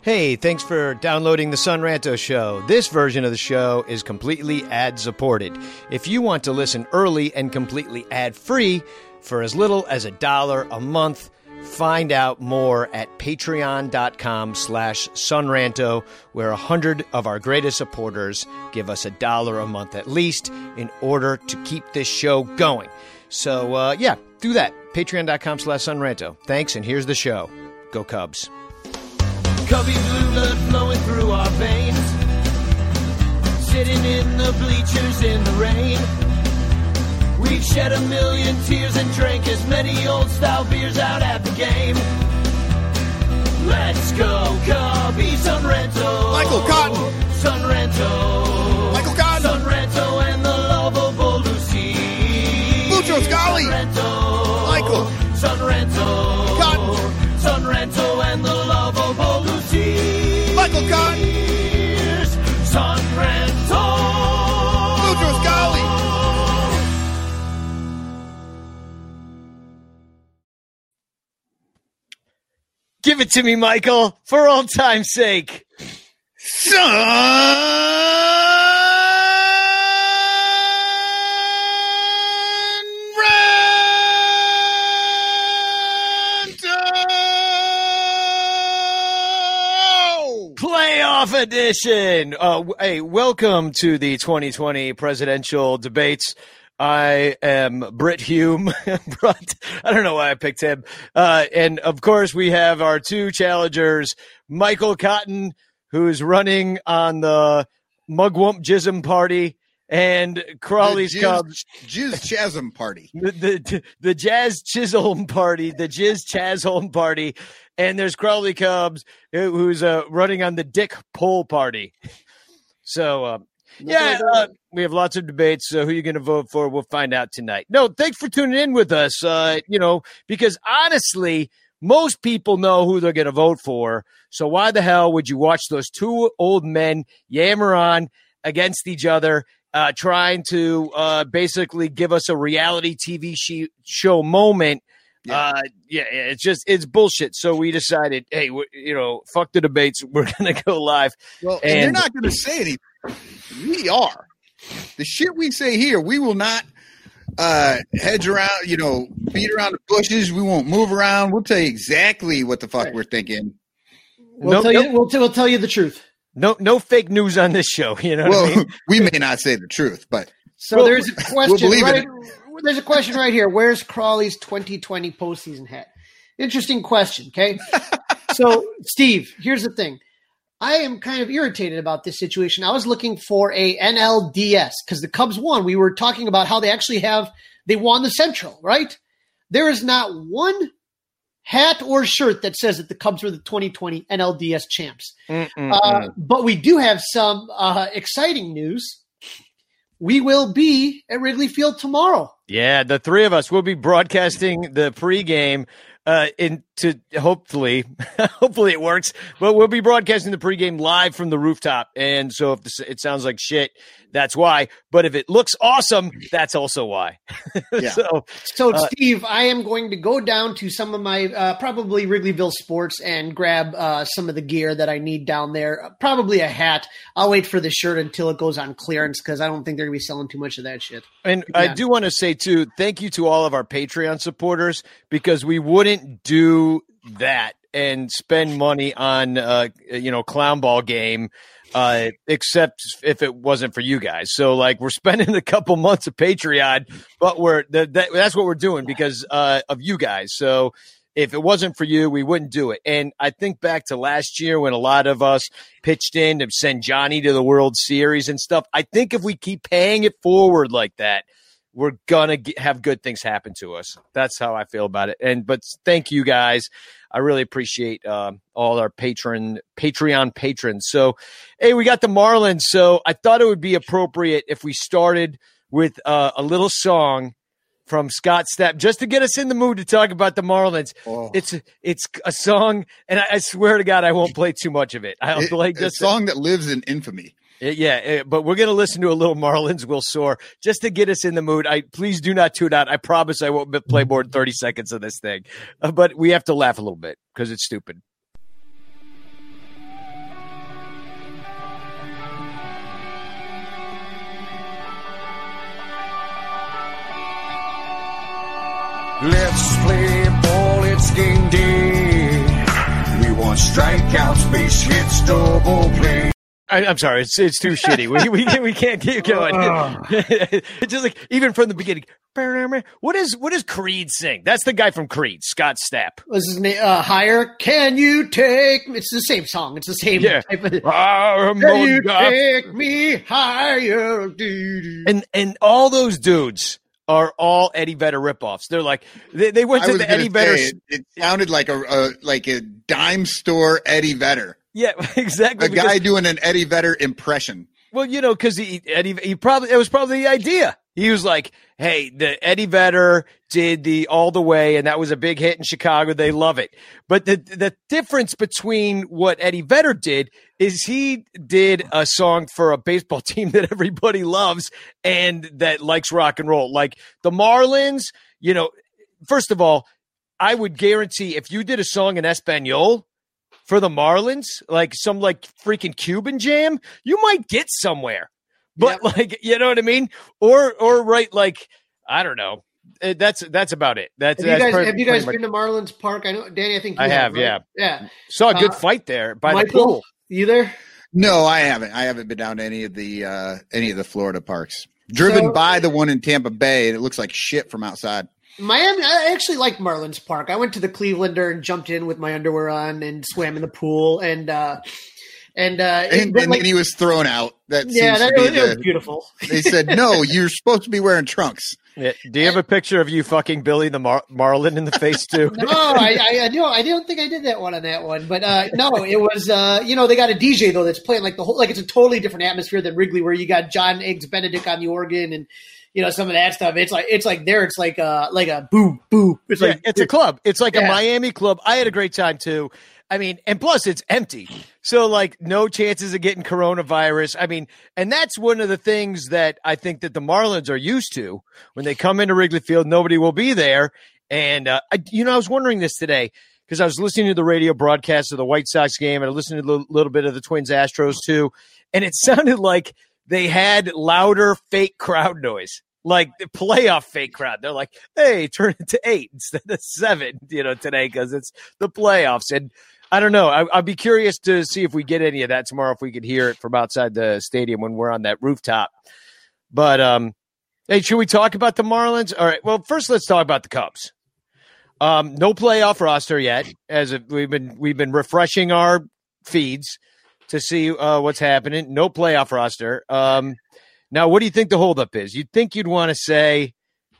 Hey, thanks for downloading the Son Ranto Show. This version of the show is completely ad supported. If you want to listen early and completely ad free for as little as a dollar a month, find out more at patreon.com slash sunranto where a hundred of our greatest supporters give us a dollar a month at least in order to keep this show going. So, uh, yeah, do that. Patreon.com slash sunranto. Thanks, and here's the show. Go Cubs. Cubby blue blood flowing through our veins. Sitting in the bleachers in the rain. We've shed a million tears and drank as many old style beers out at the game. Let's go, Cubby Sunrento. Michael Cotton. Sunrento. Michael Cotton. Sunrento and the lovable Lucy. Lucho Scali. Sunrento. Michael. Sunrento. Lucy. Michael Cotton. Sunrento. Lucho Scali. Give it to me, Michael, for old time's sake. Sunrento. Playoff edition. Uh, hey, welcome to the 2020 presidential debates. I am Brit Hume. But I don't know why I picked him. Uh, and of course, we have our two challengers, Michael Cotton, who's running on the Mugwump Jism Party, and Crawley's The Cubs. Jizz, Jizz Chasm Party. the, the the Jazz Chisholm party, the Jizz Chasholm party, and there's Crawley Cubs who's uh, running on the Dick Pole party. So uh, yeah, uh, we have lots of debates. So who you going to vote for? We'll find out tonight. No, thanks for tuning in with us. Uh, you know, because honestly, most people know who they're going to vote for. So why the hell would you watch those two old men yammer on against each other? Uh, trying to uh, basically give us a reality TV she- show moment. Yeah. Uh, yeah, yeah, it's just it's bullshit. So we decided, hey, we, you know, fuck the debates. We're gonna go live. Well, and, they're not going to say anything. We are. The shit we say here, we will not uh, hedge around, you know, beat around the bushes. We won't move around. We'll tell you exactly what the fuck Right. we're thinking. We'll, No- tell no- you, we'll, t- we'll tell you the truth. No, no fake news on this show. You know what I Well, mean? we may not say the truth, but So Well, there's a question believe right. There's a question right here. Where's Crawley's 2020 postseason hat? Interesting question. Okay. so Steve, here's the thing. I am kind of irritated about this situation. I was looking for a NLDS because the Cubs won. We were talking about how they actually have they won the Central, right? There is not one hat or shirt that says that the Cubs were the 2020 NLDS champs. Uh, but we do have some uh, exciting news. We will be at Wrigley Field tomorrow. Yeah, the three of us will be broadcasting the pregame uh, into hopefully, hopefully it works. But we'll be broadcasting the pregame live from the rooftop. And so if this, it sounds like shit, that's why. But if it looks awesome, that's also why. Yeah. so So, Uh, Steve, I am going to go down to some of my uh, probably Wrigleyville Sports and grab uh, some of the gear that I need down there. Uh, Probably a hat. I'll wait for the shirt until it goes on clearance because I don't think they're going to be selling too much of that shit. And I do want to say too, thank you to all of our Patreon supporters because we wouldn't do that and spend money on uh you know clown ball game uh except if it wasn't for you guys. So like we're spending a couple months of Patreon, but we're that, that that's what we're doing because uh of you guys. So if it wasn't for you, we wouldn't do it. And I think back to last year when a lot of us pitched in to send Johnny to the World Series and stuff. I think if we keep paying it forward like that, we're gonna get, have good things happen to us. That's how I feel about it. And but thank you guys. I really appreciate um, all our patron Patreon patrons. So, hey, we got the Marlins. So I thought it would be appropriate if we started with uh, a little song from Scott Stapp just to get us in the mood to talk about the Marlins. Oh. It's it's a song, and I, I swear to God, I won't play too much of it. I'll It- play a just song that lives in infamy. Uh, Yeah, uh, but we're gonna listen to a little Marlins will soar just to get us in the mood. I please do not tune out. I promise I won't play more than thirty seconds of this thing, uh, but we have to laugh a little bit because it's stupid. Let's play ball, it's game day. We want strikeouts, base hits, double play. I, I'm sorry, it's it's too shitty. We we can't, we can't keep going. it's just like even from the beginning. What is what does Creed sing? That's the guy from Creed, Scott Stapp. What's his name? Uh, higher. Can you take? me- It's the same song. It's the same. Yeah. Type of, Can you Monga. take me higher? Doo-doo. and and all those dudes are all Eddie Vedder ripoffs. They're like they, they went to the Eddie Vedder. it, it sounded like a, a like a dime store Eddie Vedder, Yeah, exactly. a guy doing an Eddie Vedder impression. well, you know, because he Eddie he probably it was probably the idea. He was like, "Hey, the Eddie Vedder did the All the Way, and that was a big hit in Chicago. They love it." But the the difference between what Eddie Vedder did is he did a song for a baseball team that everybody loves and that likes rock and roll, like the Marlins. You know, first of all, I would guarantee if you did a song in Espanol for the Marlins, like some like freaking Cuban jam, you might get somewhere. But like, you know what I mean? Or or right like I don't know. Eh, That's that's about it. That's, Have you that's guys, pretty- have you guys been much- to Marlins Park? I know, Danny. I think you I have, right? yeah. yeah. saw a good uh, fight there by the pool. you there? No, I haven't. I haven't been down to any of the uh, any of the Florida parks. Driven So- by the one in Tampa Bay, and it looks like shit from outside. Miami. I actually like Marlins Park. I went to the Clevelander and jumped in with my underwear on and swam in the pool and uh and uh And, and like, then he was thrown out. That yeah, seems that to was, be it was beautiful. They said no. You're supposed to be wearing trunks. Yeah. Do you have a picture of you fucking Billy the Mar- Marlin in the face too? No, I, I, I don't. I don't think I did that one on that one, but uh, no, it was. Uh, you know, they got a DJ though that's playing like the whole. Like it's a totally different atmosphere than Wrigley, where you got John Eggs Benedict on the organ and you know some of that stuff. It's like it's like there. It's like a like a boo boo. It's Yeah, like it's a club. It's like a Miami club. I had a great time too. I mean, and plus it's empty. So like no chances of getting coronavirus. I mean, and that's one of the things that I think that the Marlins are used to. When they come into Wrigley Field, nobody will be there. And uh, I, you know, I was wondering this today because I was listening to the radio broadcast of the White Sox game and I listened to a little bit of the Twins Astros too, and it sounded like they had louder fake crowd noise like the playoff fake crowd. They're like, hey, turn it to eight instead of seven, you know, today because it's the playoffs. And I don't know. I, I'd be curious to see if we get any of that tomorrow, if we could hear it from outside the stadium when we're on that rooftop. But, um, hey, should we talk about the Marlins? All right. Well, first, let's talk about the Cubs. Um, no playoff roster yet, as we've been we've been refreshing our feeds to see uh, what's happening. No playoff roster. Um, now, what do you think the holdup is? You'd think you'd want to say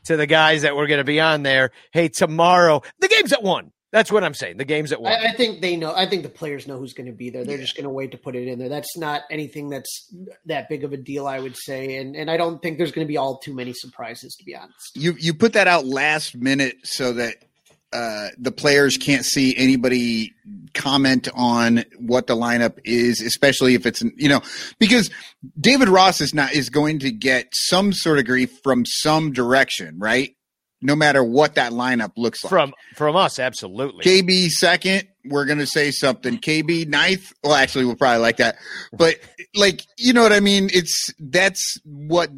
to the guys that were going to be on there, "Hey, tomorrow the game's at one." That's what I'm saying. The game's at one. I, I think they know. I think the players know who's going to be there. They're just going to wait to put it in there. That's not anything that's that big of a deal, I would say. And and I don't think there's going to be all too many surprises, to be honest. You you put that out last minute so that uh, the players can't see anybody comment on what the lineup is, especially if it's you know because David Ross is not is going to get some sort of grief from some direction, right? No matter what that lineup looks like. from from us, absolutely. KB second, we're gonna say something. KB ninth, well, actually, we'll probably like that, but like you know what I mean. It's that's what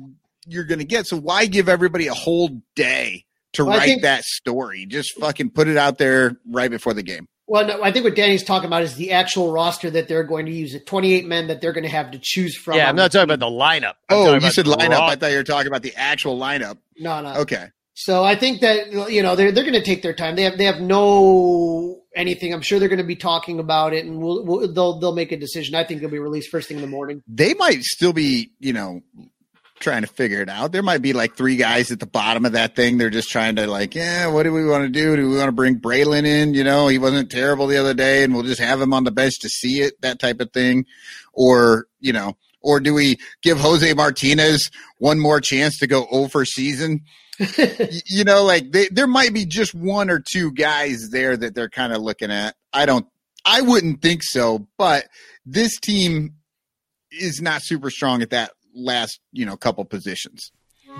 you're gonna get. So why give everybody a whole day to Well, write think- that story? Just fucking put it out there right before the game. Well, no, I think what Danny's talking about is the actual roster that they're going to use. The 28 men that they're going to have to choose from. yeah, I'm not talking about the lineup. I'm Oh, you about said the lineup. raw- I thought you were talking about the actual lineup. No, no. Okay. So I think that you know they're they're going to take their time. They have they have no anything. I'm sure they're going to be talking about it, and we'll, we'll they'll they'll make a decision. I think it'll be released first thing in the morning. They might still be, you know, trying to figure it out. There might be like three guys at the bottom of that thing. They're just trying to like, yeah, what do we want to do? Do we want to bring Brailyn in? You know, he wasn't terrible the other day, and we'll just have him on the bench to see it. That type of thing, or you know, or do we give Jose Martinez one more chance to go oh over season? you know, like they, there might be just one or two guys there that they're kind of looking at. I don't, I wouldn't think so, but this team is not super strong at that last, you know, couple positions.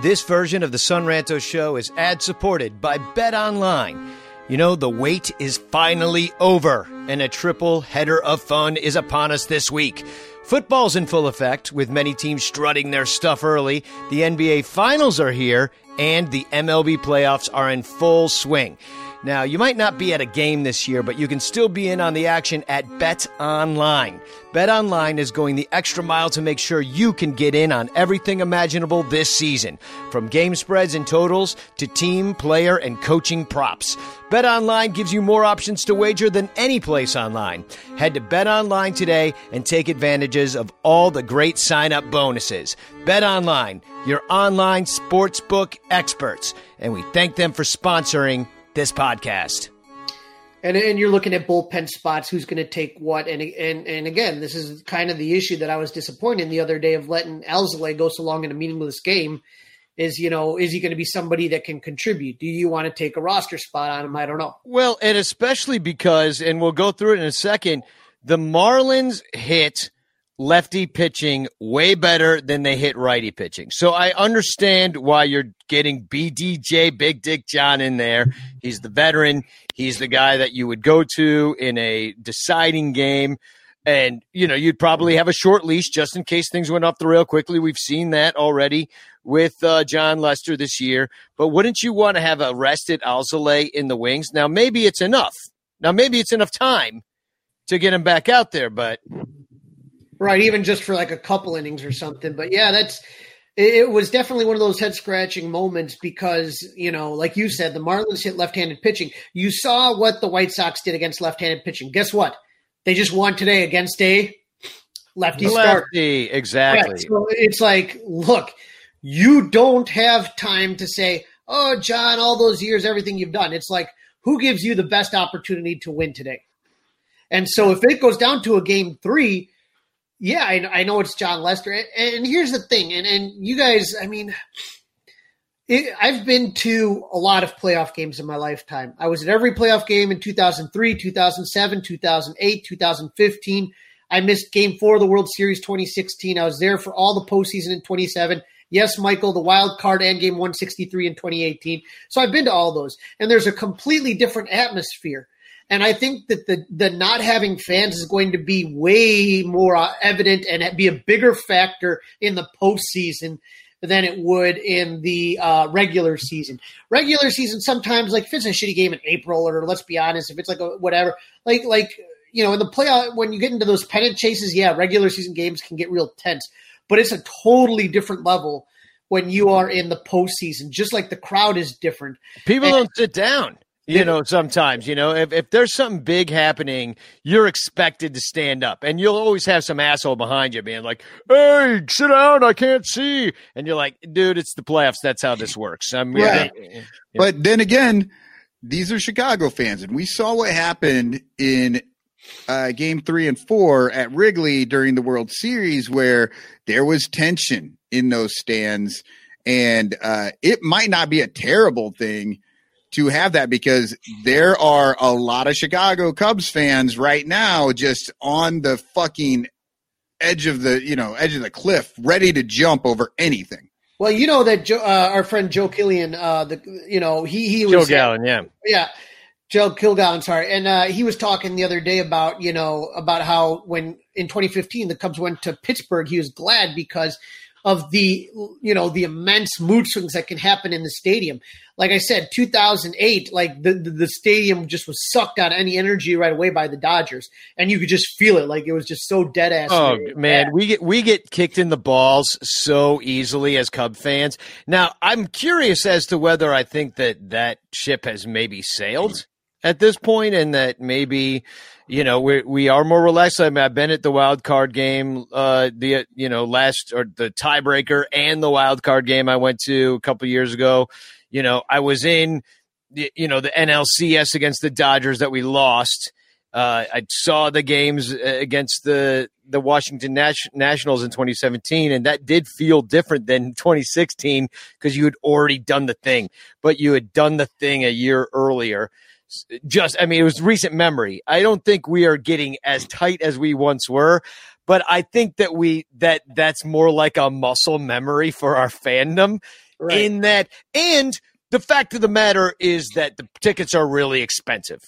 This version of the Son Ranto Show is ad supported by Bet Online. You know, the wait is finally over, and a triple header of fun is upon us this week. Football's in full effect, with many teams strutting their stuff early. The NBA Finals are here, and the MLB playoffs are in full swing. Now, you might not be at a game this year, but you can still be in on the action at Bet Online. Bet Online is going the extra mile to make sure you can get in on everything imaginable this season, from game spreads and totals to team, player, and coaching props. Bet Online gives you more options to wager than any place online. Head to Bet Online today and take advantages of all the great sign up bonuses. Bet Online, your online sportsbook experts, and we thank them for sponsoring this podcast. And, and you're looking at bullpen spots, who's going to take what, and and and again, this is kind of the issue that I was disappointed in the other day of letting Alzolay go so long in a meaningless game. Is you know, is he going to be somebody that can contribute? Do you want to take a roster spot on him? I don't know. Well, and especially because, and we'll go through it in a second. The Marlins hit lefty pitching way better than they hit righty pitching. So I understand why you're getting BDJ Big Dick John in there. He's the veteran. He's the guy that you would go to in a deciding game. And, you know, you'd probably have a short leash just in case things went off the rail quickly. We've seen that already with uh, Jon Lester this year. But wouldn't you want to have a rested Alzolay in the wings? Now, maybe it's enough. Now, maybe it's enough time to get him back out there, but Right, even just for like a couple innings or something. But yeah, that's it was definitely one of those head scratching moments because, you know, like you said, the Marlins hit left handed pitching. You saw what the White Sox did against left handed pitching. Guess what? They just won today against a lefty, lefty exactly. Right. So it's like, look, you don't have time to say, oh, John, all those years, everything you've done. It's like, who gives you the best opportunity to win today? And so if it goes down to a game three, yeah, I, I, know it's Jon Lester, and, here's the thing, and and you guys, I mean, it, I've been to a lot of playoff games in my lifetime. I was at every playoff game in 2003, 2007, 2008, 2015. I missed Game Four of the World Series 2016. I was there for all the postseason in 27. Yes, Michael, the wild card and Game 163 in 2018. So I've been to all those, and there's a completely different atmosphere. And I think that the the not having fans is going to be way more uh, evident and be a bigger factor in the postseason than it would in the uh, regular season. Regular season sometimes, like if it's a shitty game in April, or let's be honest, if it's like a whatever, like like you know, in the playoff when you get into those pennant chases, yeah, regular season games can get real tense, but it's a totally different level when you are in the postseason. Just like the crowd is different. People and, don't sit down. You know, sometimes, you know, if, if there's something big happening, you're expected to stand up. And you'll always have some asshole behind you being like, hey, sit down, I can't see. And you're like, dude, it's the playoffs. That's how this works. I mean, right. Yeah. But then again, these are Chicago fans. And we saw what happened in uh, game three and four at Wrigley during the World Series, where there was tension in those stands. And uh, it might not be a terrible thing to have that because there are a lot of Chicago Cubs fans right now just on the fucking edge of the you know edge of the cliff, ready to jump over anything. Well, you know that Joe, uh, our friend Joe Killian, uh, the you know he he was Joe Gallen, yeah, yeah. Joe Kilgallen, sorry, and uh, he was talking the other day about you know about how when in 2015 the Cubs went to Pittsburgh, he was glad because of the you know the immense mood swings that can happen in the stadium. Like I said, 2008, like the, the, the stadium just was sucked out any energy right away by the Dodgers, and you could just feel it. Like it was just so dead ass. Oh man, we get we get kicked in the balls so easily as Cub fans. Now I'm curious as to whether I think that that ship has maybe sailed at this point, and that maybe you know we we are more relaxed. I mean, I've been at the wild card game, uh, the you know last or the tiebreaker and the wild card game I went to a couple years ago. You know, I was in the, you know the NLCS against the Dodgers that we lost. Uh, I saw the games uh, against the the Washington Nas- Nationals in 2017, and that did feel different than 2016 because you had already done the thing, but you had done the thing a year earlier. Just, I mean, it was recent memory. I don't think we are getting as tight as we once were, but I think that we that that's more like a muscle memory for our fandom Right. in that, and the fact of the matter is that the tickets are really expensive.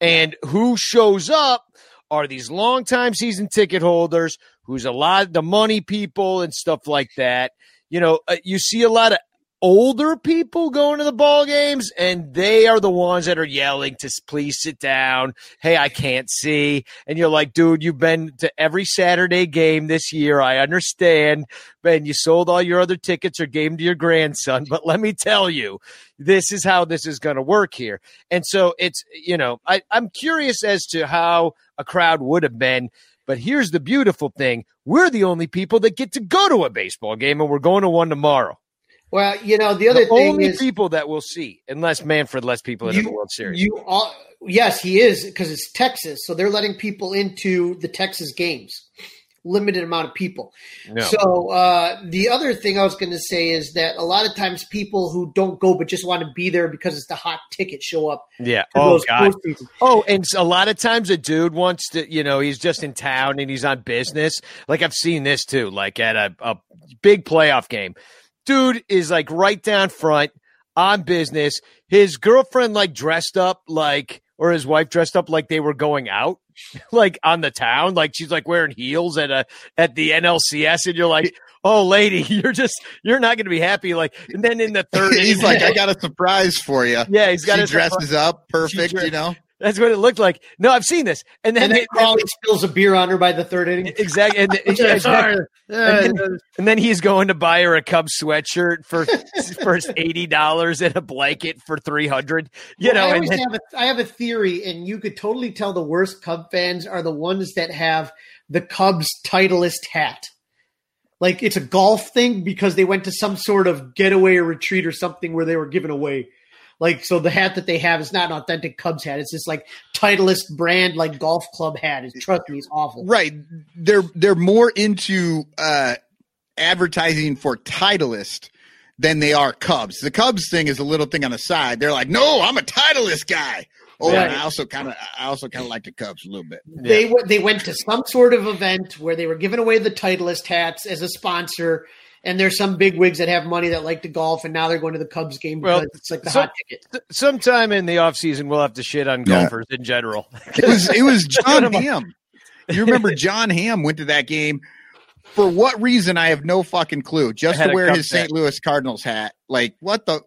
And who shows up are these longtime season ticket holders who's a lot of the money people and stuff like that. You know, uh, you see a lot of older people going to the ball games and they are the ones that are yelling to please sit down. Hey, I can't see. And you're like, dude, you've been to every Saturday game this year. I understand. And you sold all your other tickets or gave them to your grandson. But let me tell you, this is how this is going to work here. And so it's, you know, I, I'm curious as to how a crowd would have been. But here's the beautiful thing we're the only people that get to go to a baseball game, and we're going to one tomorrow. Well, you know, the other the thing only is people that we'll see, unless Manfred lets people into the World Series. You all, yes, he is because it's Texas, so they're letting people into the Texas games, limited amount of people. No. So uh, the other thing I was going to say is that a lot of times people who don't go but just want to be there because it's the hot ticket show up. yeah. Oh God. postseason. Oh, and a lot of times a dude wants to, you know, he's just in town and he's on business. Like I've seen this too, like at a, a big playoff game. Dude is like right down front on business. His girlfriend like dressed up like, or his wife dressed up like they were going out, like on the town. Like she's like wearing heels at a at the NLCS, and you're like, oh, lady, you're just you're not going to be happy. Like, and then in the third, He's like, I got a surprise for you. yeah, he's got She his dresses up perfect, dress- you know. That's what it looked like. No, I've seen this, and then And then Crawley spills a beer on her by the third inning. exactly, and, exactly. And then, and then he's going to buy her a Cubs sweatshirt for first eighty dollars and a blanket for three hundred. You Well, know, I then, have a, I have a theory, and you could totally tell the worst Cub fans are the ones that have the Cubs Titleist hat. Like it's a golf thing because they went to some sort of getaway or retreat or something where they were given away. Like so, the hat that they have is not an authentic Cubs hat. It's this like Titleist brand, like golf club hat. It's, trust me, it's awful. Right. They're they're more into uh advertising for Titleist than they are Cubs. The Cubs thing is a little thing on the side. They're like, "No, I'm a Titleist guy." Oh, Right. and I also kind of I also kind of like the Cubs a little bit. They went they went to some sort of event where they were giving away the Titleist hats as a sponsor. And there's some big wigs that have money that like to golf, and now they're going to the Cubs game because Well, it's like the so- hot ticket. s- sometime in the off season we'll have to shit on Yeah. golfers in general. It was it was John what I'm- Hamm. You remember Jon Hamm went to that game for what reason? I have no fucking clue. Just to wear his St. Louis Cardinals hat. Like what the?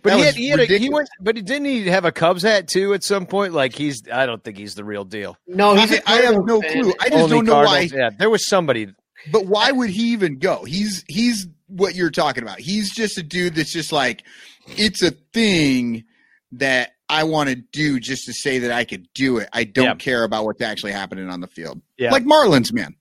But he had, he, had a, he went, but didn't he have a Cubs hat too at some point? Like he's, I don't think he's the real deal. No, he's I, a I have no fan. clue. I just Only don't know Cardinals. why. Yeah, there was somebody. But why would he even go? He's he's what you're talking about. He's just a dude that's just like it's a thing that I want to do just to say that I could do it. I don't Yeah. care about what's actually happening on the field. Yeah, Like Marlins, man.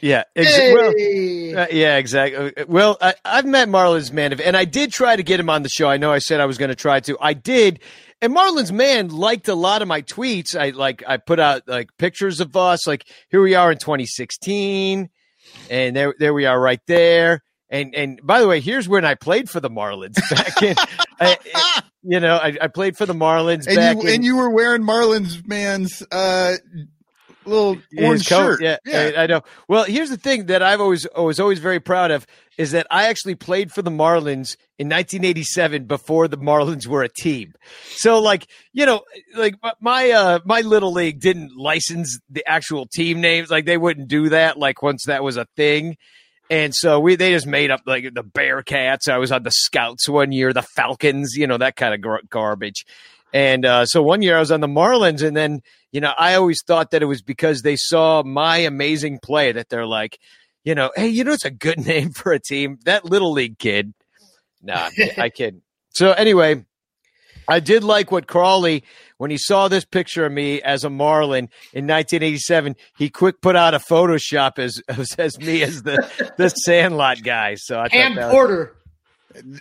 yeah, ex- well, Uh, yeah, exactly. Uh, Well, I, I've met Marlins man, and I did try to get him on the show. I know I said I was going to try to. I did, and Marlins man liked a lot of my tweets. I like I put out like pictures of us, like here we are in 2016, and there there we are right there. And and by the way, here's when I played for the Marlins back in. I, you know, I, I played for the Marlins and back you in, and you were wearing Marlins man's uh little orange coat. shirt. Yeah, I, I know. Well, here's the thing that I've always was always very proud of is that I actually played for the Marlins in 1987 before the Marlins were a team. So, like you know, like my uh my little league didn't license the actual team names. Like they wouldn't do that. Like once that was a thing. And so we they just made up like the Bearcats. I was on the Scouts one year, the Falcons, you know that kind of gar- garbage. And uh, so one year I was on the Marlins, and then you know I always thought that it was because they saw my amazing play that they're like, you know, hey, you know it's a good name for a team. That little league kid. Nah, I kid. So anyway, I did like what Crawley when he saw this picture of me as a Marlin in 1987. He quick put out a Photoshop as as, as me as the the Sandlot guy. So I Ham thought that was- Porter.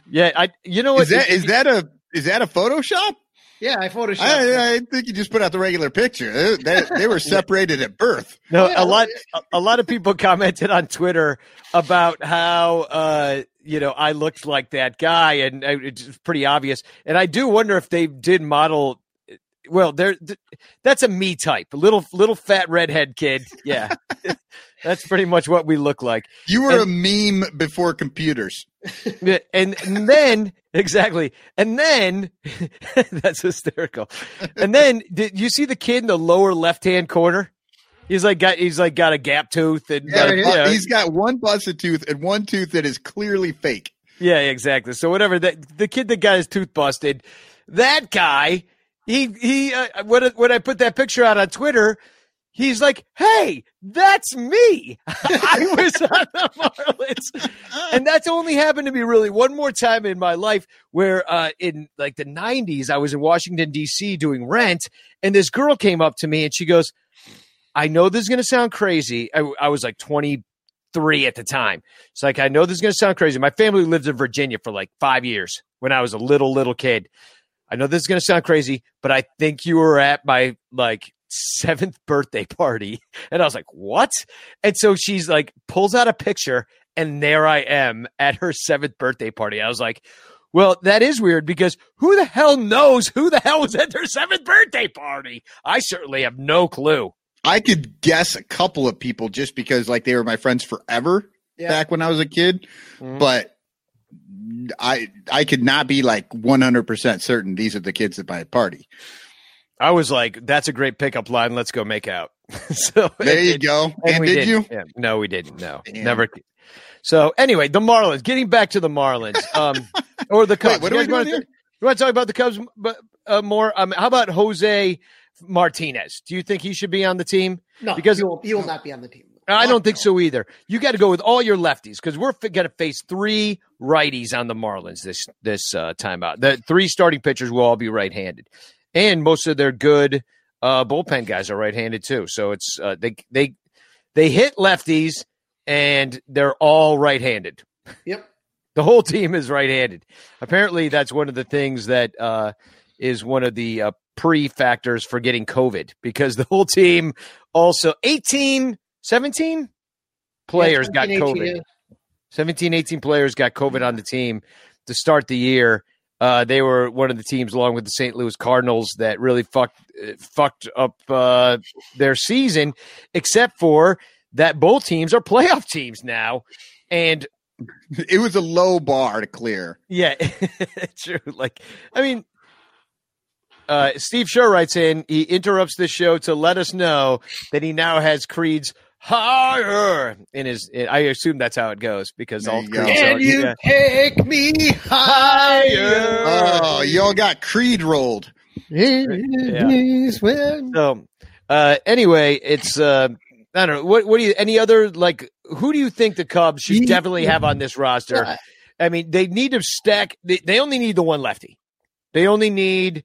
yeah, I you know what Is that is that a is that a Photoshop? Yeah, I photoshopped. I, I think you just put out the regular picture. They, they, they were separated at birth. No, yeah, a lot. A, a lot of people commented on Twitter about how uh, you know I looked like that guy, and uh, it's pretty obvious. And I do wonder if they did model. Well, there. th- That's a me type, little little fat redhead kid. Yeah, that's pretty much what we look like. You were a meme before computers. And, and then exactly, and then that's hysterical. And then did you see the kid in the lower left hand corner? He's like got he's like got a gap tooth and Yeah, like, it is. yeah, He's got one busted tooth and one tooth that is clearly fake. yeah, exactly. So whatever that the kid that got his tooth busted, that guy, he he uh, when when I put that picture out on Twitter, he's like, "Hey, that's me. I was on the Marlins." and that's only happened to me really one more time in my life where uh, in like the 90s i was in washington d.c doing rent and this girl came up to me and she goes i know this is going to sound crazy I, I was like 23 at the time it's like i know this is going to sound crazy my family lived in virginia for like five years when i was a little little kid i know this is going to sound crazy but i think you were at my like seventh birthday party and i was like what and so she's like pulls out a picture and there I am at her seventh birthday party. I was like, well, that is weird because who the hell knows who the hell was at their seventh birthday party? I certainly have no clue. I could guess a couple of people just because like they were my friends forever Yeah. back when I was a kid, Mhm. but I I could not be like 100% certain these are the kids at my party. I was like, that's a great pickup line. Let's go make out. so There you and- go. And, we did you? didn't. Yeah. No, we didn't. No, Damn. never. So anyway, the Marlins. Getting back to the Marlins, um, or the Cubs. what you are we guys wanna you want to talk about the Cubs but, uh, more? Um, how about Jose Martinez? Do you think he should be on the team? No, Because- he will, he will not be on the team. I don't think so either. You got to go with all your lefties because we're going to face three righties on the Marlins this this uh, time out. The three starting pitchers will all be right-handed, and most of their good uh, bullpen guys are right-handed too. So it's uh, they they they hit lefties, and they're all right-handed. Yep. The whole team is right-handed. Apparently, that's one of the things that uh, is one of the uh, pre-factors for getting COVID because the whole team also 18, 17 players Yeah, got 17, 18, COVID. yeah. 17, 18 players got COVID on the team to start the year. Uh, they were one of the teams, along with the St. Louis Cardinals, that really fucked uh, fucked up uh, their season. Except for that, both teams are playoff teams now, and It was a low bar to clear. yeah, true. Like, I mean, uh, Steve Show writes in, he interrupts the show to let us know that he now has Creed's higher in his. I assume that's how it goes because There all go. Can are- you yeah. take me higher? Oh, y'all got Creed rolled. So, uh, anyway, it's uh, I don't know. What what do you? Any other like? Who do you think the Cubs should Yeah. definitely have on this roster? Yeah. I mean, they need to stack. They, they only need the one lefty. They only need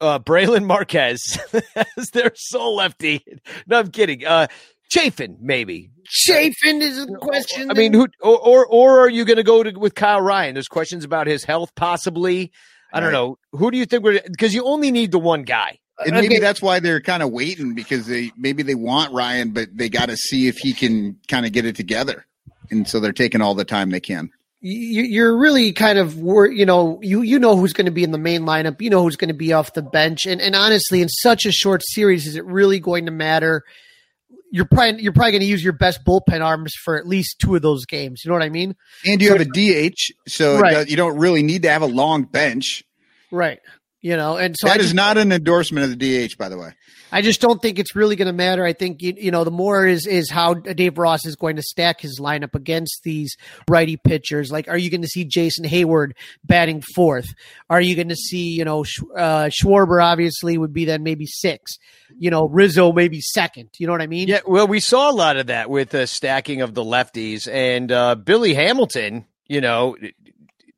uh, Brailyn Marquez as their sole lefty. No, I'm kidding. Uh, Chafin, maybe. Chafin is a question. I mean, who or or, or are you going to go to with Kyle Ryan? There's questions about his health, possibly. I don't Right. know. Who do you think we're because you only need the one guy. And uh, maybe Okay. that's why they're kind of waiting because they maybe they want Ryan, but they got to see if he can kind of get it together. And so they're taking all the time they can. you, you're really kind of you know you you know who's going to be in the main lineup you know who's going to be off the bench and and honestly in such a short series is it really going to matter you're probably you're probably going to use your best bullpen arms for at least two of those games you know what i mean And you have a DH, so Right. you don't really need to have a long bench. right you know and so That I is not an endorsement of the DH, by the way. I just don't think it's really going to matter. I think you, you know the more is is how Dave Ross is going to stack his lineup against these righty pitchers. Like, are you going to see Jason Heyward batting fourth? Are you going to see you know Sch- uh, Schwarber obviously would be then maybe six. You know Rizzo maybe second. You know what I mean? Yeah, well, we saw a lot of that with the stacking of the lefties and uh, Billy Hamilton. You know,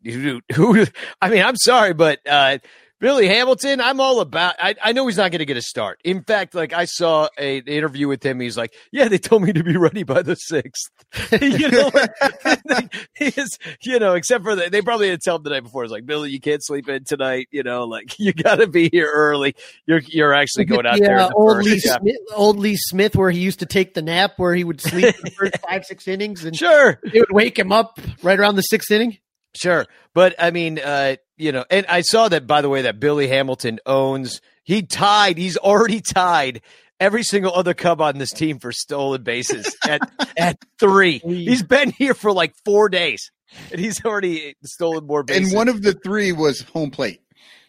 who, who? I mean, I'm sorry, but uh, Billy Hamilton, I'm all about. I, I know he's not going to get a start. In fact, like I saw a, an interview with him. He's like, "Yeah, they told me to be ready by the sixth. you know, he is. You know, except for that, they probably had tell him the night before. It's like, Billy, you can't sleep in tonight. You know, like you got to be here early. You're you're actually going out there. in the old. Lee, Yeah. Smith, old Lee Smith, where he used to take the nap, where he would sleep the first five, six innings, and Sure, it would wake him up right around the sixth inning. Sure. But I mean, uh, you know, and I saw that by the way that Billy Hamilton owns he tied, he's already tied every single other Cub on this team for stolen bases at at three. He's been here for like four days. And he's already stolen more bases. And one of the three was home plate.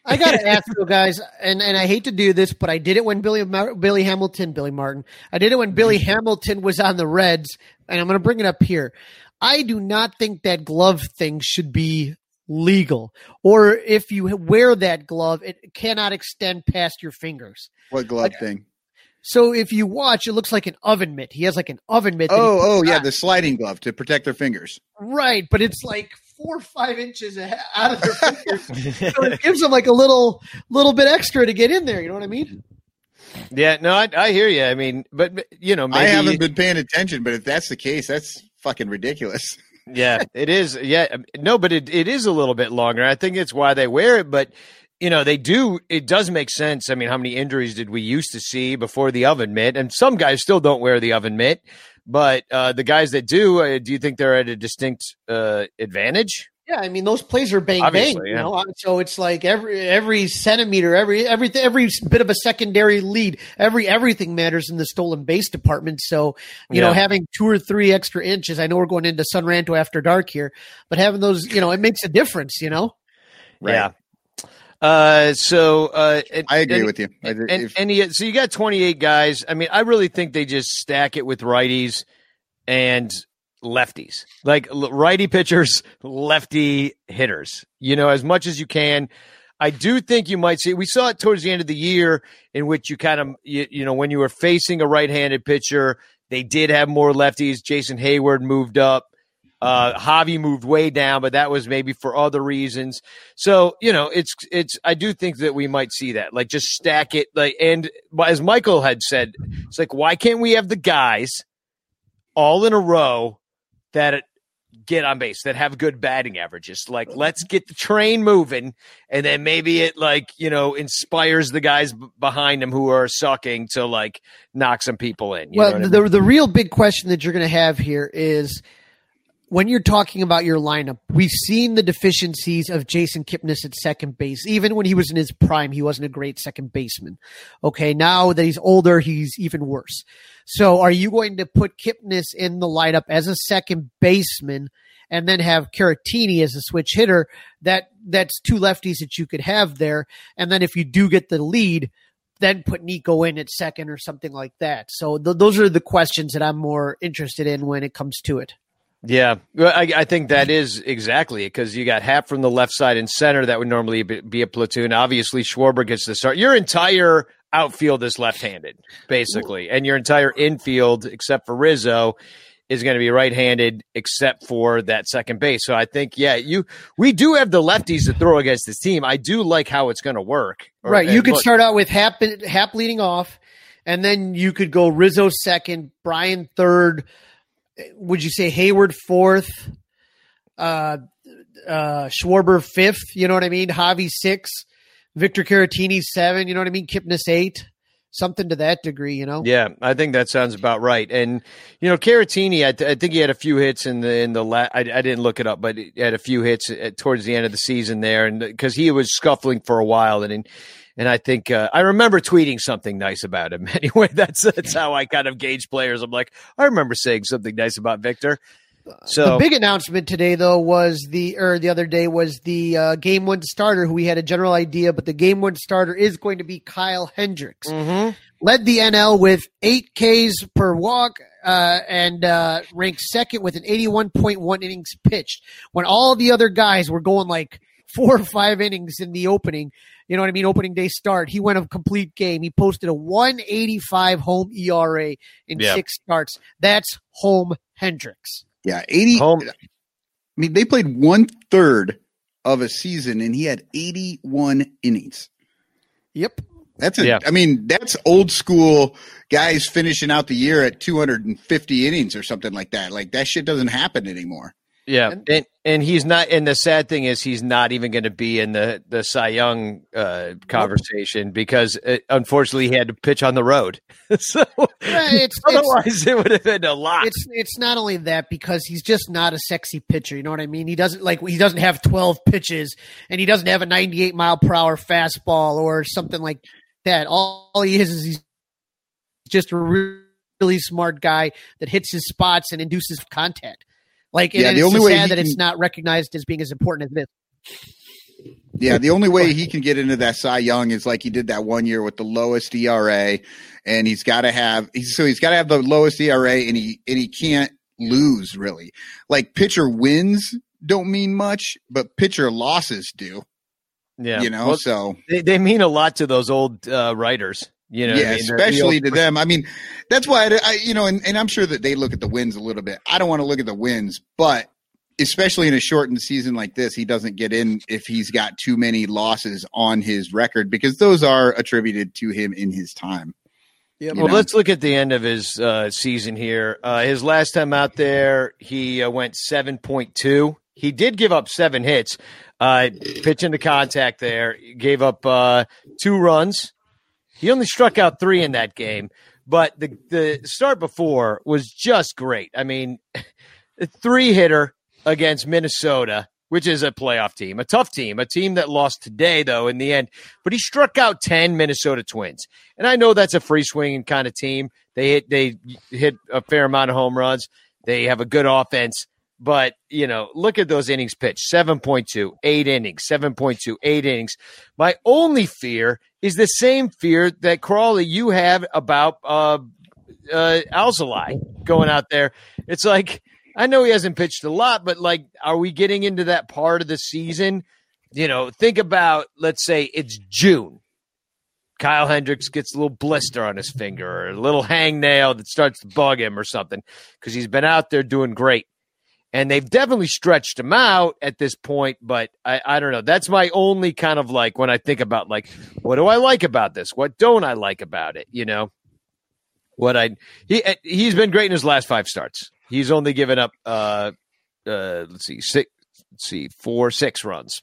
I got to ask you guys, and, and I hate to do this, but I did it when Billy Mar- Billy Hamilton, Billy Martin. I did it when Billy Hamilton was on the Reds, and I'm going to bring it up here. I do not think that glove thing should be legal, or if you wear that glove, it cannot extend past your fingers. What glove thing? So if you watch, it looks like an oven mitt. He has like an oven mitt. Oh, oh puts yeah, on. the sliding glove to protect their fingers. right, but it's like four or five inches out of their fingers. so it gives them like a little little bit extra to get in there. You know what I mean? yeah, no, I, I hear you. I mean, but but, you know, maybe I haven't been paying attention, but if that's the case, that's fucking ridiculous. yeah, it is. Yeah, um, no, but it, it is a little bit longer. I think it's why they wear it, but you know, they do. It does make sense. I mean, how many injuries did we used to see before the oven mitt? And some guys still don't wear the oven mitt, but uh, the guys that do, uh, do you think they're at a distinct uh, advantage? Yeah, I mean those plays are bang bang. Obviously, You know, so it's like every every centimeter, every every every bit of a secondary lead, every everything matters in the stolen base department. So you know, having two or three extra inches. I know we're going into Sunranto after dark here, but having those, you know, it makes a difference. You know. Yeah. Uh, so uh, and- I agree and- with you. I, and, if- and you, so you got 28 guys. I mean, I really think they just stack it with righties and lefties, like righty pitchers, lefty hitters. You know, as much as you can. I do think you might see. We saw it towards the end of the year, in which you kind of, you, you know, when you were facing a right-handed pitcher, they did have more lefties. Jason Heyward moved up. Uh, Javi moved way down, but that was maybe for other reasons. So you know, it's it's. I do think that we might see that, like just stack it, like and as Michael had said, it's like why can't we have the guys all in a row that get on base that have good batting averages? Like mm-hmm. let's get the train moving, and then maybe it like you know inspires the guys b- behind them who are sucking to like knock some people in. You know well, what I the mean? the real big question that you're going to have here is when you're talking about your lineup. We've seen the deficiencies of Jason Kipnis at second base. Even when he was in his prime, he wasn't a great second baseman. Okay, now that he's older, he's even worse. So, are you going to put Kipnis in the lineup as a second baseman? And then have Caratini as a switch hitter. That that's two lefties that you could have there. And then if you do get the lead, then put Nico in at second or something like that. So th- those are the questions that I'm more interested in when it comes to it. Yeah, I, I think that is exactly it because you got Happ from the left side and center that would normally be, be a platoon. Obviously, Schwarber gets the start. Your entire outfield is left-handed, basically, and your entire infield, except for Rizzo, is going to be right-handed, except for that second base. So I think, yeah, you we do have the lefties to throw against this team. I do like how it's going to work. Or- right. You could look- start out with Happ, Happ leading off, and then you could go Rizzo second, Bryant third. Would you say Heyward fourth? Uh, uh, Schwarber fifth. You know what I mean? Javi six, Victor Caratini seven. You know what I mean? Kipnis eight. Something to that degree. You know. Yeah, I think that sounds about right. And you know, Caratini, I, th- I think he had a few hits in the in the I, I didn't look it up, but he had a few hits at, towards the end of the season there, and because he was scuffling for a while, and and, and I think uh, I remember tweeting something nice about him. Anyway, that's that's how I kind of gauge players. I'm like, I remember saying something nice about Victor. So the big announcement today, though, was the or the other day was the uh, game one starter who we had a general idea, but the game one starter is going to be Kyle Hendricks. Mhm. Led the NL with eight Ks per walk uh, and uh, ranked second with an 81.1 innings pitched. When all the other guys were going like four or five innings in the opening, you know what I mean? Opening day start, he went a complete game. He posted a 185 home ERA in Yeah. six starts. That's home Hendricks. Yeah, eighty. Home- I mean, they played one third of a season, and he had 81 innings. Yep. That's a, Yeah. I mean, that's old school guys finishing out the year at 250 innings or something like that. Like that shit doesn't happen anymore. Yeah, and and he's not. And the sad thing is, he's not even going to be in the the Cy Young uh, conversation because uh unfortunately he had to pitch on the road. so it's, it's otherwise, it would have been a lot. it's it's not only that because he's just not a sexy pitcher. You know what I mean? He doesn't like he doesn't have twelve pitches and he doesn't have a ninety eight mile per hour fastball or something like that. All, all he is is he's just a really smart guy that hits his spots and induces contact. Like Yeah, the it's only so way sad he that it's not recognized as being as important as this. Yeah, the only way he can get into that Cy Young is like he did that one year with the lowest ERA, and he's got to have he's, so he's got to have the lowest ERA, and he and he can't lose really. Like pitcher wins don't mean much, but pitcher losses do. yeah, You know, Well, so they, they mean a lot to those old uh, writers. You know, yeah, I mean? The- the especially old- to them. I mean, that's why I, I you know, and, and I'm sure that they look at the wins a little bit. I don't want to look at the wins, but especially in a shortened season like this, he doesn't get in if he's got too many losses on his record because those are attributed to him in his time. Yep. You Well, know? let's look at the end of his uh, season here. Uh, his last time out there, he uh, went 7.2. He did give up seven hits, uh, pitching to contact there. Gave up uh, two runs. He only struck out three in that game, but the, the start before was just great. I mean, three hitter against Minnesota, which is a playoff team, a tough team, a team that lost today, though, in the end. But he struck out 10 Minnesota Twins. And I know that's a free swinging kind of team. They hit, they hit a fair amount of home runs. They have a good offense. But, you know, look at those innings pitched 7.2, eight innings, 7.2, eight innings. My only fear is the same fear that Crawley, you have about uh, uh, Alzolay going out there. It's like, I know he hasn't pitched a lot, but like, are we getting into that part of the season? You know, think about, let's say it's June. Kyle Hendricks gets a little blister on his finger or a little hangnail that starts to bug him or something because he's been out there doing great. And they've definitely stretched him out at this point, but I, I don't know. That's my only kind of like when I think about like, what do I like about this? What don't I like about it? You know, what I he he's been great in his last five starts. He's only given up uh uh let's see six let's see four six runs.